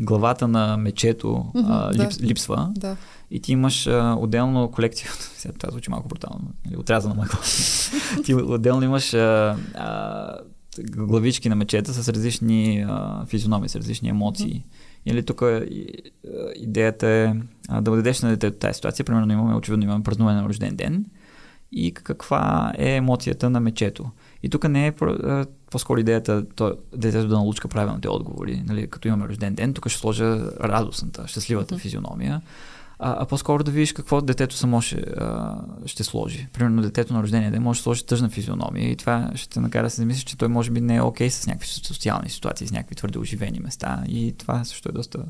главата на мечето а, Мгм, да. лип, липсва Да. и ти имаш а, отделно колекция. Сега това звучи малко брутално. Нали, отрязана мъгла. ти отделно имаш а, а, главички на мечета с различни а, физиономии, с различни емоции. Или тук идеята е а, да дадеш на детето тази ситуация. Примерно имаме, очевидно имаме празнуване на рожден ден и каква е емоцията на мечето. И тук не е по-скоро идеята то, детето да налучка правилните отговори. Нали, като имаме рожден ден, тук ще сложа радостната, щастливата физиономия. А, а по-скоро да видиш какво детето само ще, а, ще сложи. Примерно детето на рождения ден може да сложи тъжна физиономия и това ще те накара да се замислиш, че той може би не е окей с някакви социални ситуации, с някакви твърде оживени места. И това също е доста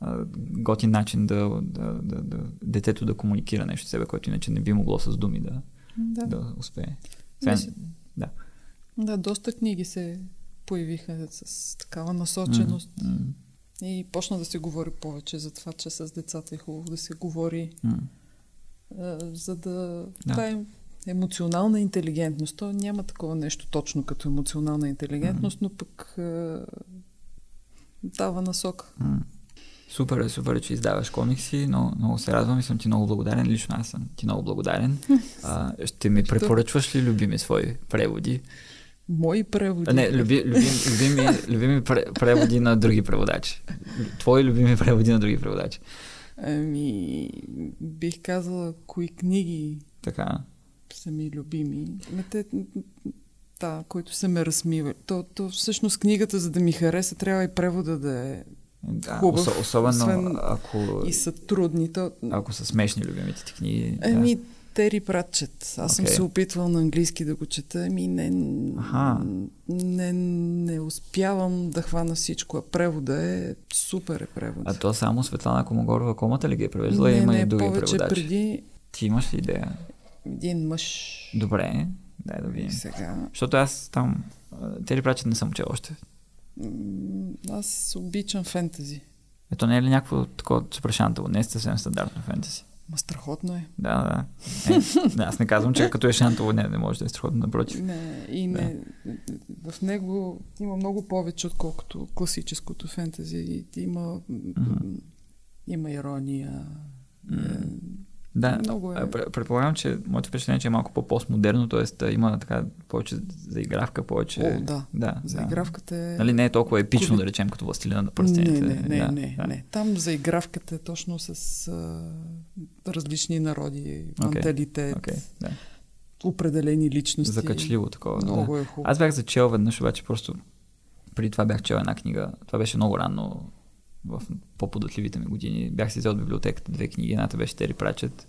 а, готин начин да, да, да, да, детето да комуникира нещо с себе, което иначе не би могло с думи да, Да. да. да успее. Сега, Мисля- да. да, доста книги се появиха с такава насоченост. М, И почна да се говори повече за това, че с децата е хубаво да се говори, а, за да... Да. Това е емоционална интелигентност. То няма такова нещо точно като емоционална интелигентност, но пък а, дава насока. М. Супер е, супер е, че издаваш комикси, но много се радвам и съм ти много благодарен. Лично аз съм ти много благодарен. А, ще ми препоръчваш ли любими свои преводи? Мои преводи. Не, люби, любим, любими, любими пре- преводи на други преводачи. Твои любими преводи на други преводачи. Ами, бих казала, кои книги Така. са ми любими. Ме те, да, които са ме размивали. То, то всъщност книгата, за да ми хареса, трябва и превода да е Да, Хубав, осо- особено освен- ако, и са трудни. То, ако са смешни любимите ти книги. Еми, Тери Пратчет. Аз съм Окей. се опитвал на английски да го чета. Ами не, Аха. не, не успявам да хвана всичко. А превода е супер е превод. А то само Светлана Комогорова комата ли ги е превеждала? не, Има не, и други повече преводачи. преди Ти имаш ли идея? един мъж. Добре, дай да видим. сега. Защото аз там Тери Прачет не съм чел още. Аз обичам фентази. Ето не е ли някакво такова супер шантово? Не е съвсем стандартно фентази. Ма страхотно е. Да, да. Е, да. Аз не казвам, че като е шантово, не, не може да е страхотно, напротив. Не, и не, в него има много повече, отколкото класическото фентази. Има, Мгм. има ирония. М. Да, Много е. предполагам, че моето впечатление е, че е малко по-постмодерно, т.е. има така повече заигравка, повече... О, да. да Заигравката е... Нали не е толкова епично, Кули- да речем, като властелина на Не, пръстените. не, не, да, не, да. не. Там заигравката е точно с а, различни народи, менталитет, Окей, да. определени личности. Закачливо такова. Да. Много е хубаво. Аз бях зачел веднъж, обаче просто преди това бях чел една книга. Това беше много рано в по-податливите ми години. Бях си взел от библиотеката две книги. Едната беше Тери Прачет.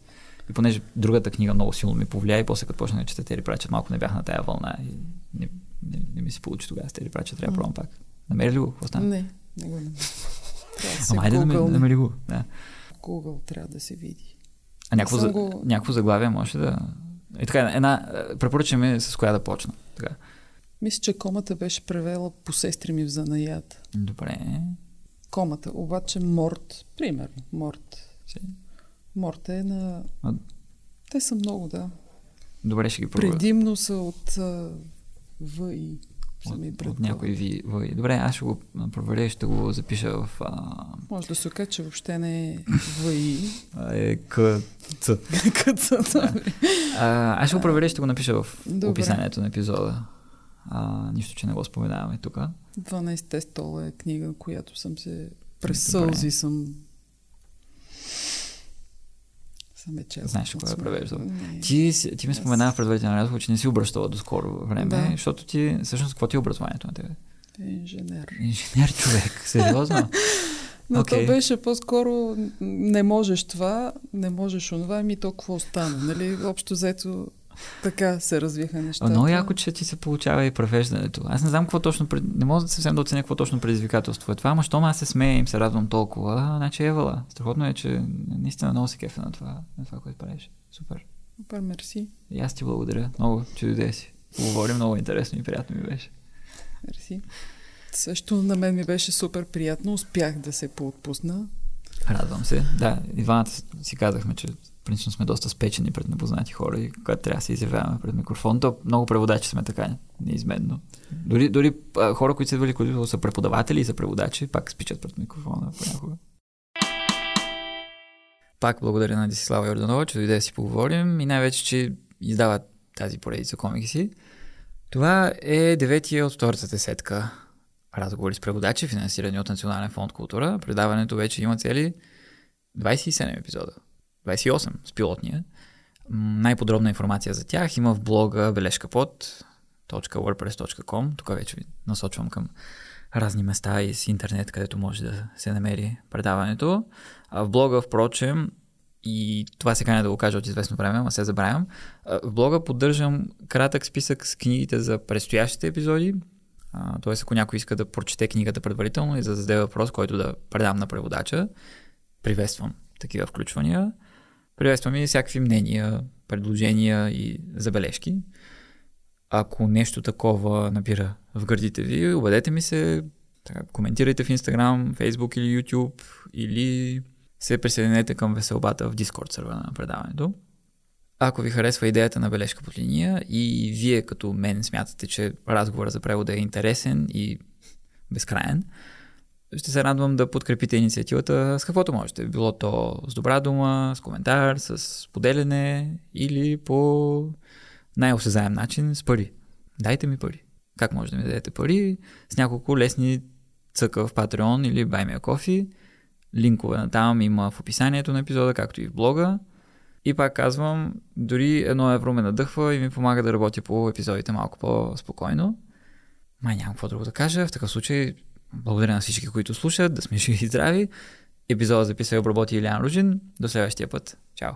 И понеже другата книга много силно ми повлия и после като почнах да чета Тери Прачет, малко не бях на тая вълна и не, не, не ми се получи тогава с Тери Прачет. Трябва да пробвам пак. Намери ли го? Какво стана? Не, не го се Ама айде Google, намери го. Да. Google трябва да се види. А някакво, за, го- някакво заглавие може да... Е така, една, е, препоръчаме с коя да почна. Така. Мисля, че комата беше превела по сестри ми в занаят. Добре. Комата, обаче Морт, примерно, Морт. Морт е на... А- Те са много, да. Добре, ще ги проверя. Предимно са от а, ВИ. От, от някой ви, ви. Добре, аз ще го проверя и ще го запиша в а, Може да се окаже, че въобще не е ВИ. е, к, ц. Къцата. А, аз ще го проверя и ще го напиша в Добре. описанието на епизода. А, нищо, че не го споменаваме тук. 12 стола е книга, която съм се през сълзи съм съм е чела. Знаеш кога е превеждал. Ти, ти ми Аз- спомена в предварителен разговор, че не си обръщала до скоро време, Да. защото ти, всъщност, какво ти е образованието на тебе? Инженер. Инженер човек, сериозно? Но Окей. то беше по-скоро не можеш това, не можеш онова, ми то какво остана, нали? Общо взето така се развиха нещата. Много яко, че ти се получава и превеждането. Аз не знам какво точно, не мога съвсем да оценя какво точно предизвикателство е това, ама щом аз се смея им се радвам толкова, значи евала. Страхотно е, че наистина много се кефа на това, на това, което правиш. Супер. Супер, мерси. И аз ти благодаря много, че дойде си. Говорим много интересно и приятно ми беше. Мерси. Също на мен ми беше супер приятно. Успях да се поотпусна. Радвам се. Да, и двамата си казахме, че принципно сме доста спечени пред непознати хора и когато трябва да се изявяваме пред микрофон, то много преводачи сме така, неизменно. Дори, дори а, хора, които са идвали, които са преподаватели и са преводачи, пак спичат пред микрофона понякога. Пак благодаря на Десислава Йорданова, че дойде да си поговорим и най-вече, че издава тази поредица комикси. Това е деветия от втората десетка разговори с преводачи, финансирани от Национален фонд култура. Предаването вече има цели 27 епизода. 28 с пилотния. Най-подробна информация за тях има в блога бележка. Тук вече ви насочвам към разни места и с интернет, където може да се намери предаването. А в блога, впрочем, и това се каня да го кажа от известно време, ама се забравям. В блога поддържам кратък списък с книгите за предстоящите епизоди. Т.е. ако някой иска да прочете книгата предварително и да зададе въпрос, който да предам на преводача, приветствам такива включвания. Приветствам и всякакви мнения, предложения и забележки. Ако нещо такова набира в гърдите ви, обадете ми се, така, коментирайте в Instagram, Facebook или YouTube или се присъединете към веселбата в Discord сервера на предаването. Ако ви харесва идеята на бележка под линия и вие като мен смятате, че разговора за превода е интересен и безкраен, ще се радвам да подкрепите инициативата с каквото можете. Било то с добра дума, с коментар, с поделяне или по най-осезаем начин с пари. Дайте ми пари. Как може да ми дадете пари? С няколко лесни цъка в Patreon или Buy Me a Coffee. Линкове на там има в описанието на епизода, както и в блога. И пак казвам, дори едно евро ме надъхва и ми помага да работя по епизодите малко по-спокойно. Май нямам какво друго да кажа. В такъв случай благодаря на всички, които слушат, да сме живи и здрави. Епизода записа и обработи Илян Ружин. До следващия път. Чао!